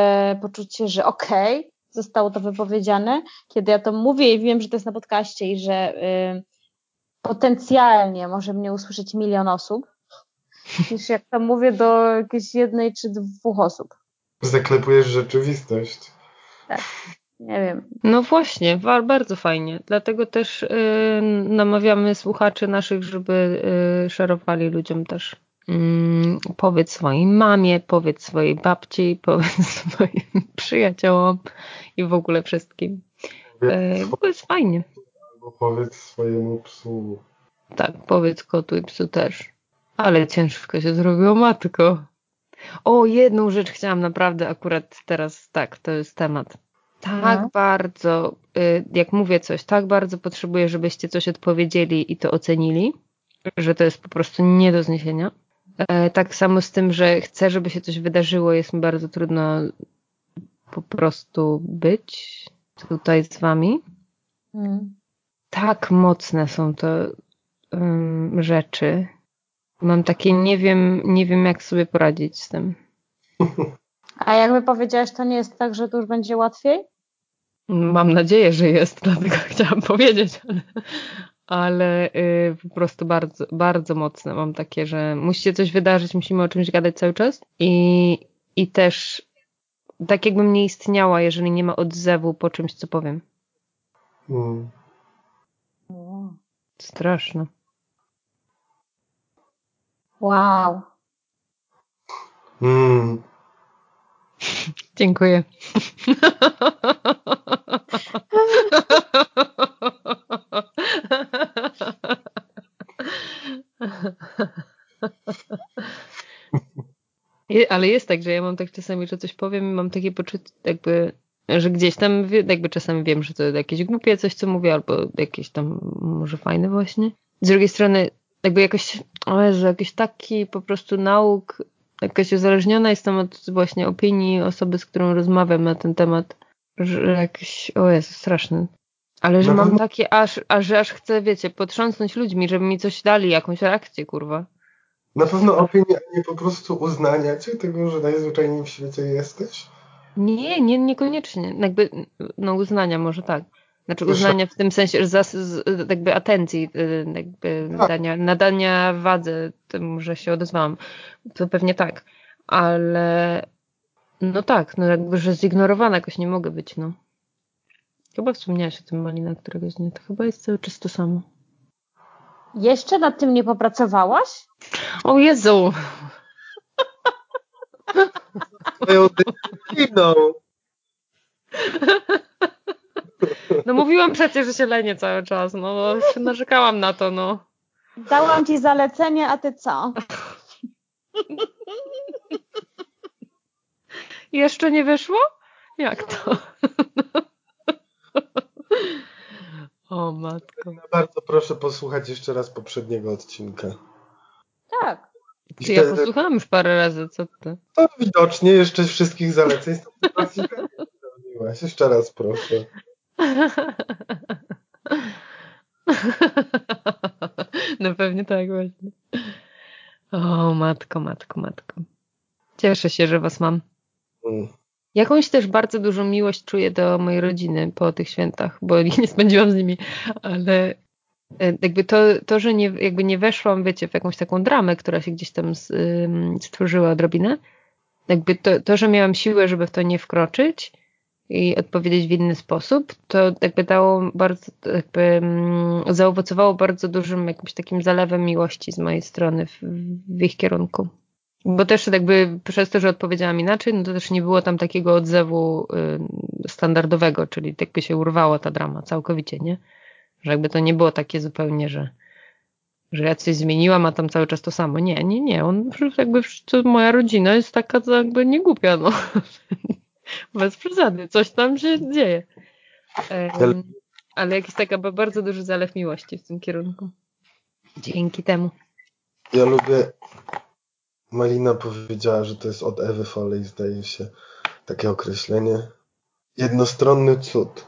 [SPEAKER 2] poczucie, że okej, okay, zostało to wypowiedziane, kiedy ja to mówię i wiem, że to jest na podcaście i że y, potencjalnie może mnie usłyszeć milion osób, <laughs> niż jak to mówię do jakiejś jednej czy dwóch osób.
[SPEAKER 3] Zaklepujesz rzeczywistość.
[SPEAKER 2] Tak, nie wiem.
[SPEAKER 1] No właśnie, bardzo fajnie. Dlatego też y, namawiamy słuchaczy naszych, żeby y, szerowali ludziom też. Mm, powiedz swojej mamie, powiedz swojej babci, <laughs> powiedz swoim przyjaciołom i w ogóle wszystkim. Powiedz, bo jest fajnie.
[SPEAKER 3] Albo powiedz swojemu psu.
[SPEAKER 1] Tak, powiedz kotu i psu też. Ale ciężko się zrobiło, matko. O, jedną rzecz chciałam naprawdę akurat teraz, tak, to jest temat. Tak no. bardzo, y, jak mówię coś, tak bardzo potrzebuję, żebyście coś odpowiedzieli i to ocenili, że to jest po prostu nie do zniesienia. E, tak samo z tym, że chcę, żeby się coś wydarzyło, jest mi bardzo trudno po prostu być tutaj z wami. Mm. Tak mocne są to um, rzeczy. Mam takie, nie wiem, nie wiem jak sobie poradzić z tym.
[SPEAKER 2] A jakby powiedziałaś, to nie jest tak, że to już będzie łatwiej?
[SPEAKER 1] Mam nadzieję, że jest, dlatego <laughs> chciałam powiedzieć, ale, ale y, po prostu bardzo, bardzo mocne mam takie, że musi się coś wydarzyć, musimy o czymś gadać cały czas i, i też tak jakbym nie istniała, jeżeli nie ma odzewu po czymś, co powiem. Mm. Straszne.
[SPEAKER 2] Wow.
[SPEAKER 3] Mm.
[SPEAKER 1] Dziękuję. <laughs> Ale jest tak, że ja mam tak czasami, że coś powiem i mam takie poczucie jakby, że gdzieś tam jakby czasami wiem, że to jakieś głupie coś, co mówię, albo jakieś tam może fajne właśnie. Z drugiej strony jakby jakoś, o Jezu, jakiś taki po prostu nauk, jakaś uzależniona jestem od właśnie opinii osoby, z którą rozmawiam na ten temat, że jakiś, o Jezu, straszny. Ale że mam takie aż, aż, aż chcę, wiecie, potrząsnąć ludźmi, żeby mi coś dali, jakąś reakcję, kurwa.
[SPEAKER 3] Na pewno opinia, nie po prostu uznania cię tego, że najzwyczajniej w świecie jesteś?
[SPEAKER 1] Nie, nie, niekoniecznie. Jakby, no uznania może tak. Znaczy uznania w tym sensie, że zas, jakby atencji, y, jakby tak. nadania, nadania wadze temu, że się odezwałam. To pewnie tak. Ale no tak, no jakby, że zignorowana jakoś nie mogę być, no. Chyba wspomniałaś o tym Malina któregoś dnia. To chyba jest cały czas to samo.
[SPEAKER 2] Jeszcze nad tym nie popracowałaś?
[SPEAKER 1] O Jezu!
[SPEAKER 3] Dyscypliną.
[SPEAKER 1] No mówiłam przecież, że się lenię cały czas, no narzekałam na to, no.
[SPEAKER 2] Dałam ci zalecenie, a ty co?
[SPEAKER 1] Jeszcze nie wyszło? Jak to? O matko.
[SPEAKER 3] Bardzo proszę posłuchać jeszcze raz poprzedniego odcinka.
[SPEAKER 2] Tak.
[SPEAKER 1] Czy ja posłuchałam już parę razy, co ty?
[SPEAKER 3] To widocznie jeszcze wszystkich zaleceń z tą Jeszcze raz proszę. <laughs>
[SPEAKER 1] No pewnie tak właśnie. O, matko, matko, matko. Cieszę się, że was mam. Mm. Jakąś też bardzo dużą miłość czuję do mojej rodziny po tych świętach, bo <laughs> nie spędziłam z nimi, ale e, jakby to, to że nie, jakby nie weszłam, wiecie, w jakąś taką dramę, która się gdzieś tam stworzyła odrobinę, jakby to, to, że miałam siłę, żeby w to nie wkroczyć, i odpowiedzieć w inny sposób, to jakby dało bardzo, jakby zaowocowało bardzo dużym jakimś takim zalewem miłości z mojej strony w, w ich kierunku. Bo też jakby przez to, że odpowiedziałam inaczej, no to też nie było tam takiego odzewu y, standardowego, czyli jakby się urwała ta drama całkowicie, nie? Że jakby to nie było takie zupełnie, że, że ja coś zmieniłam, a tam cały czas to samo. Nie, nie, nie. On jakby to moja rodzina jest taka jakby niegłupia, no. <laughs> Bez przesady, coś tam się dzieje. Um, ale jakiś taka bardzo duży zalew miłości w tym kierunku. Dzięki temu.
[SPEAKER 3] Ja lubię. Malina powiedziała, że to jest od Ewy Foley, zdaje się, takie określenie. Jednostronny cud.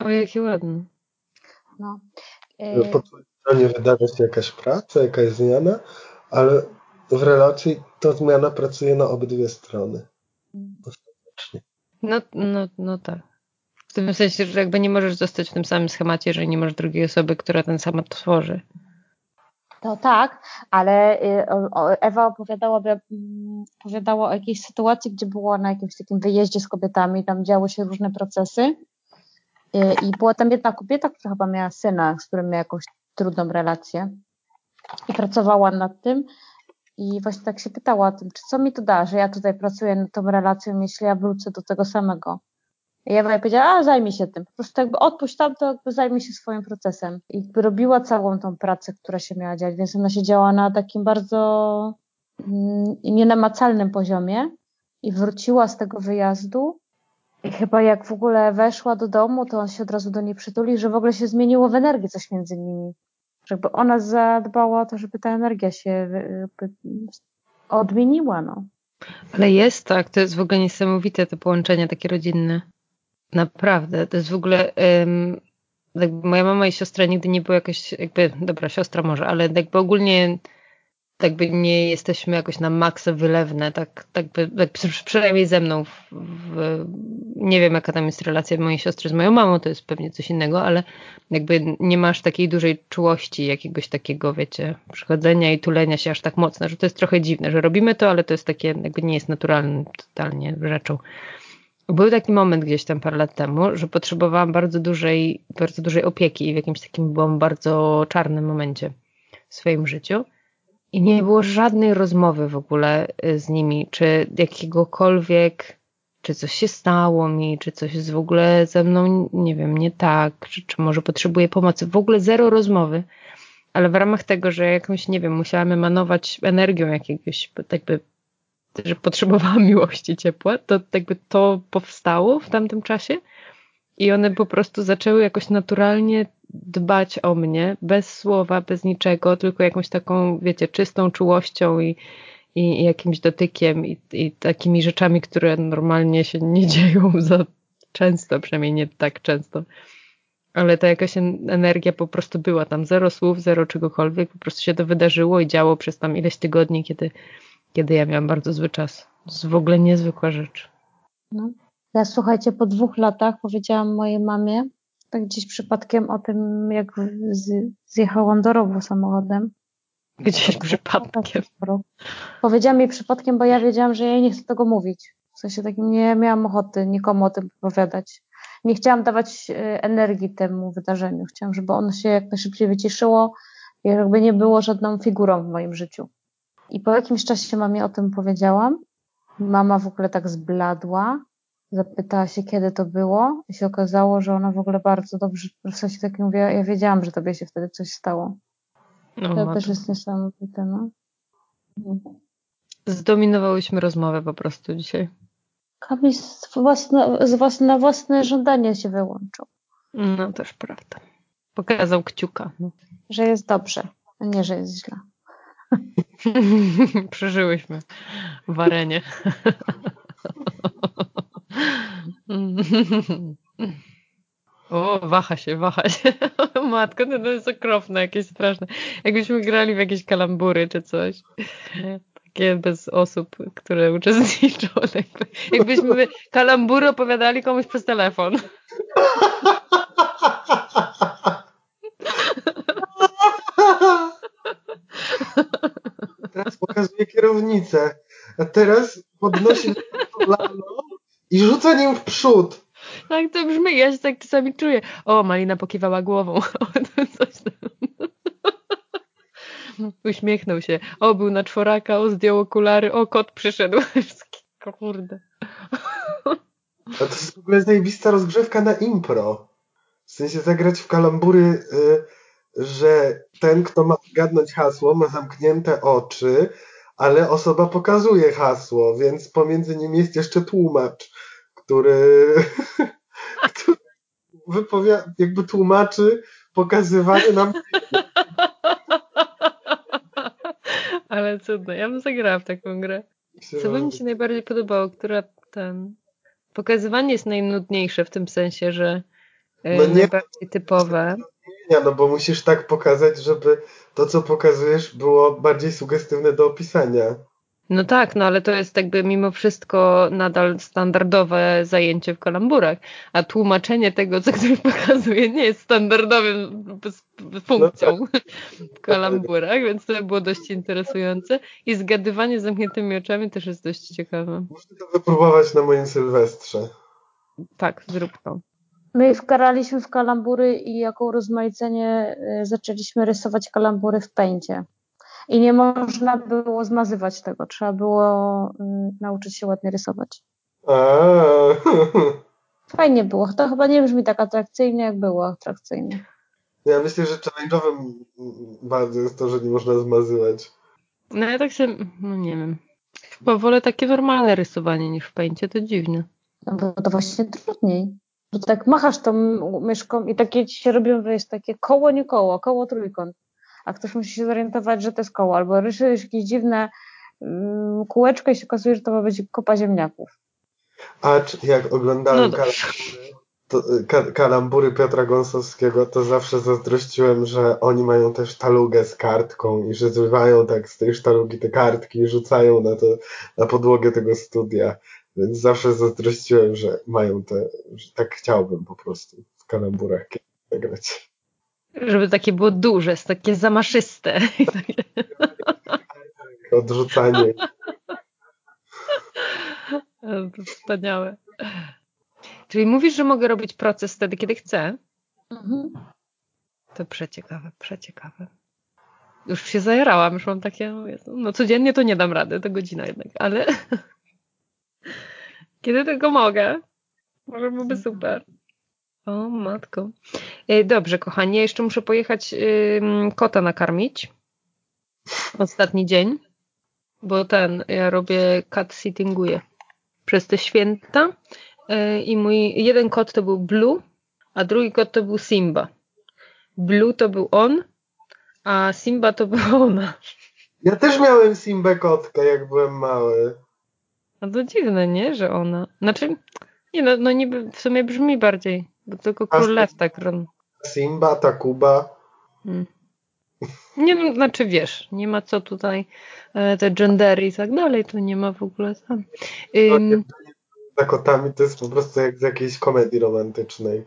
[SPEAKER 1] O, jaki ładny.
[SPEAKER 2] No.
[SPEAKER 3] Po twojej stronie wydarza się jakaś praca, jakaś zmiana, ale w relacji to zmiana pracuje na obydwie strony. Ostatecznie.
[SPEAKER 1] No, no, no tak. W tym sensie, że jakby nie możesz zostać w tym samym schemacie, jeżeli nie masz drugiej osoby, która ten schemat tworzy.
[SPEAKER 2] To tak, ale y, Ewa opowiadała, mm, opowiadała o jakiejś sytuacji, gdzie była na jakimś takim wyjeździe z kobietami, tam działy się różne procesy. Y, i była tam jedna kobieta, która chyba miała syna, z którym miała jakąś trudną relację. I pracowała nad tym. I właśnie tak się pytała o tym, czy co mi to da, że ja tutaj pracuję nad tą relacją, jeśli ja wrócę do tego samego. I Ewa powiedziała, a zajmij się tym, po prostu jakby odpuść tam, to jakby zajmij się swoim procesem. I robiła całą tą pracę, która się miała dziać, więc ona się działa na takim bardzo mm, nienamacalnym poziomie i wróciła z tego wyjazdu i chyba jak w ogóle weszła do domu, to on się od razu do niej przytuli, że w ogóle się zmieniło w energii coś między nimi. Żeby ona zadbała o to, żeby ta energia się odmieniła, no.
[SPEAKER 1] Ale jest tak, to jest w ogóle niesamowite to połączenie takie rodzinne. Naprawdę, to jest w ogóle. Um, moja mama i siostra nigdy nie były jakoś, jakby, dobra, siostra może, ale jakby ogólnie jakby nie jesteśmy jakoś na maksa wylewne, tak, tak, by, tak przynajmniej ze mną. W, w, nie wiem, jaka tam jest relacja mojej siostry z moją mamą, to jest pewnie coś innego, ale jakby nie masz takiej dużej czułości, jakiegoś takiego, wiecie, przychodzenia i tulenia się aż tak mocno, że to jest trochę dziwne, że robimy to, ale to jest takie, jakby nie jest naturalnym totalnie rzeczą. Był taki moment gdzieś tam parę lat temu, że potrzebowałam bardzo dużej, bardzo dużej opieki i w jakimś takim byłam bardzo czarnym momencie w swoim życiu. I nie było żadnej rozmowy w ogóle y, z nimi, czy jakiegokolwiek, czy coś się stało mi, czy coś jest w ogóle ze mną, nie wiem, nie tak, czy, czy może potrzebuję pomocy. W ogóle zero rozmowy, ale w ramach tego, że jakąś, nie wiem, musiałam emanować energią jakiegoś, jakby że potrzebowała <laughs> miłości ciepła, to jakby to powstało w tamtym czasie i one po prostu zaczęły jakoś naturalnie dbać o mnie, bez słowa, bez niczego, tylko jakąś taką, wiecie, czystą czułością i, i jakimś dotykiem i, i takimi rzeczami, które normalnie się nie <laughs> dzieją za często, przynajmniej nie tak często. Ale ta jakaś energia po prostu była tam, zero słów, zero czegokolwiek, po prostu się to wydarzyło i działo przez tam ileś tygodni, kiedy kiedy ja miałam bardzo zły czas. To jest w ogóle niezwykła rzecz.
[SPEAKER 2] No. Ja słuchajcie, po dwóch latach powiedziałam mojej mamie, tak gdzieś przypadkiem o tym, jak zjechałam do rowu samochodem.
[SPEAKER 1] Gdzieś przypadkiem.
[SPEAKER 2] Powiedziałam jej przypadkiem, bo ja wiedziałam, że ja jej nie chcę tego mówić. W sensie takim nie miałam ochoty nikomu o tym opowiadać. Nie chciałam dawać e, energii temu wydarzeniu. Chciałam, żeby ono się jak najszybciej wyciszyło i jakby nie było żadną figurą w moim życiu. I po jakimś czasie mamie o tym powiedziałam. Mama w ogóle tak zbladła, zapytała się, kiedy to było, i się okazało, że ona w ogóle bardzo dobrze, w sensie tak mówię, ja wiedziałam, że tobie się wtedy coś stało. No, to też jest niesamowite, no.
[SPEAKER 1] Zdominowałyśmy rozmowę po prostu dzisiaj.
[SPEAKER 2] Kamil z własne, z własne, na własne żądanie się wyłączył.
[SPEAKER 1] No też prawda. Pokazał kciuka.
[SPEAKER 2] Że jest dobrze, a nie, że jest źle. <laughs>
[SPEAKER 1] Przeżyłyśmy warenie. <laughs> O, waha się, waha się. <laughs> Matko, to jest okropne, jakieś straszne. Jakbyśmy grali w jakieś kalambury czy coś. Takie bez osób, które uczestniczą. Jakbyśmy kalambury opowiadali komuś przez telefon.
[SPEAKER 3] Teraz pokazuje kierownicę, a teraz podnosi kolano i rzuca nim w przód.
[SPEAKER 1] Tak to brzmi, ja się tak czasami czuję. O, Malina pokiwała głową. <laughs> O, coś tam. Uśmiechnął się. O, był na czworaka, o, zdjął okulary, o, kot przyszedł. <laughs> Kurde.
[SPEAKER 3] A to jest w ogóle zajebista rozgrzewka na impro. W sensie zagrać w kalambury y, że ten, kto ma zgadnąć hasło, ma zamknięte oczy, ale osoba pokazuje hasło, więc pomiędzy nimi jest jeszcze tłumacz, który, <laughs> który wypowiada, jakby tłumaczy pokazywanie nam. <laughs>
[SPEAKER 1] Ale cudne. Ja bym zagrała w taką grę. Co by mi się najbardziej podobało, która ten. Pokazywanie jest najnudniejsze w tym sensie, że e, no nie, najbardziej typowe
[SPEAKER 3] no bo musisz tak pokazać, żeby to, co pokazujesz, było bardziej sugestywne do opisania.
[SPEAKER 1] No tak, no ale to jest jakby mimo wszystko nadal standardowe zajęcie w kalamburach, a tłumaczenie tego, co ktoś <laughs> pokazuje, nie jest standardowym funkcją no tak. w kalamburach, więc to było dość interesujące i zgadywanie zamkniętymi oczami też jest dość ciekawe.
[SPEAKER 3] Muszę to wypróbować na moim Sylwestrze.
[SPEAKER 1] Tak, zrób to.
[SPEAKER 2] My wkaraliśmy w kalambury i jako urozmaicenie y, zaczęliśmy rysować kalambury w pędzie. I nie można było zmazywać tego, trzeba było y, nauczyć się ładnie rysować. <laughs> Fajnie było. To chyba nie brzmi tak atrakcyjnie, jak było atrakcyjne.
[SPEAKER 3] Ja myślę, że challenge'owym bardzo jest to, że nie można zmazywać.
[SPEAKER 1] No ja tak się, no nie wiem. Chyba wolę takie normalne rysowanie niż w pęcie, to dziwne.
[SPEAKER 2] No bo to właśnie trudniej. Że tak machasz tą myszką i takie ci się robią, że jest takie koło, nie koło, koło trójkąt a ktoś musi się zorientować, że to jest koło, albo rysujesz jakieś dziwne um, kółeczko i się okazuje, że to ma być kopa ziemniaków.
[SPEAKER 3] A jak oglądałem no to, ka kalambury Piotra Gąsowskiego, to zawsze zazdrościłem, że oni mają też talugę z kartką i że zrywają tak z tej sztalugi te kartki i rzucają na, to, na podłogę tego studia. Więc zawsze zazdrościłem, że mają te, że tak chciałbym po prostu w kalamburach grać.
[SPEAKER 1] Żeby takie było duże, takie zamaszyste.
[SPEAKER 3] Odrzucanie. <laughs>
[SPEAKER 1] To wspaniałe. Czyli mówisz, że mogę robić proces wtedy, kiedy chcę? Mhm. To przeciekawe, przeciekawe. Już się zajarałam, już mam takie, no codziennie to nie dam rady, to godzina jednak, ale kiedy tylko mogę, może byłoby super. O, matko. E, dobrze, kochanie, jeszcze muszę pojechać kota nakarmić. Ostatni dzień, bo ten, ja robię cat sittinguję przez te święta e, i mój jeden kot to był Blue, a drugi kot to był Simba. Blue to był on, a Simba to była ona.
[SPEAKER 3] Ja też miałem Simbę kotkę, jak byłem mały.
[SPEAKER 1] No to dziwne, nie? Że ona. Znaczy, nie no, no niby w sumie brzmi bardziej bo tylko król lew tak robi.
[SPEAKER 3] Simba, Takuba. Hmm.
[SPEAKER 1] Nie, no, znaczy wiesz, nie ma co tutaj e, te gendery i tak dalej, to nie ma w ogóle tam. Ym...
[SPEAKER 3] Za kotami to jest po prostu jak z jakiejś komedii romantycznej.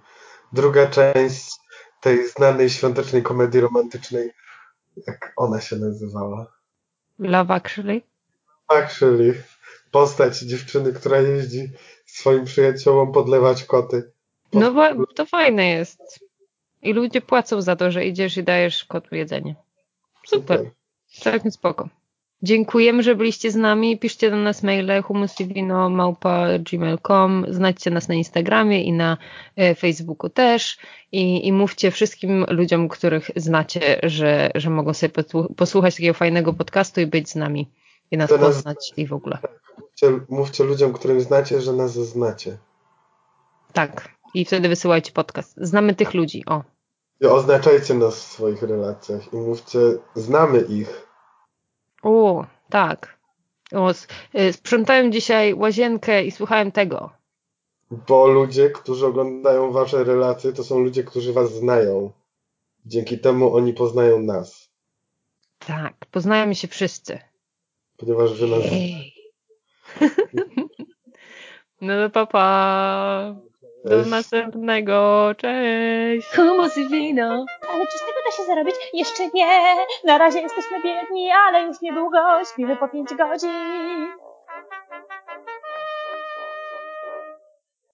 [SPEAKER 3] Druga część tej znanej świątecznej komedii romantycznej, jak ona się nazywała?
[SPEAKER 1] Love Actually?
[SPEAKER 3] Actually. Postać dziewczyny, która jeździ swoim przyjaciołom podlewać koty.
[SPEAKER 1] No bo to fajne jest. I ludzie płacą za to, że idziesz i dajesz kotu jedzenie. Super. Całkiem spoko. Dziękujemy, że byliście z nami. Piszcie do nas maile humusivino.gmail.com Znajdźcie nas na Instagramie i na e, Facebooku też. I, I mówcie wszystkim ludziom, których znacie, że, że mogą sobie posłuchać takiego fajnego podcastu i być z nami. I nas, nas poznać i w ogóle.
[SPEAKER 3] Mówcie, mówcie ludziom, którym znacie, że nas znacie.
[SPEAKER 1] Tak. I wtedy wysyłajcie podcast. Znamy tych ludzi, o.
[SPEAKER 3] I oznaczajcie nas w swoich relacjach i mówcie, znamy ich.
[SPEAKER 1] O, tak. O, y, sprzątałem dzisiaj łazienkę i słuchałem tego.
[SPEAKER 3] Bo ludzie, którzy oglądają wasze relacje, to są ludzie, którzy was znają. Dzięki temu oni poznają nas.
[SPEAKER 1] Tak, poznajemy się wszyscy.
[SPEAKER 3] Ponieważ wy nas... <laughs>
[SPEAKER 1] no to papa. Do następnego, cześć!
[SPEAKER 2] Humus i wino. Ale czy z tego da się zarobić? Jeszcze nie. Na razie jesteśmy biedni, ale już niedługo śpimy po pięć godzin.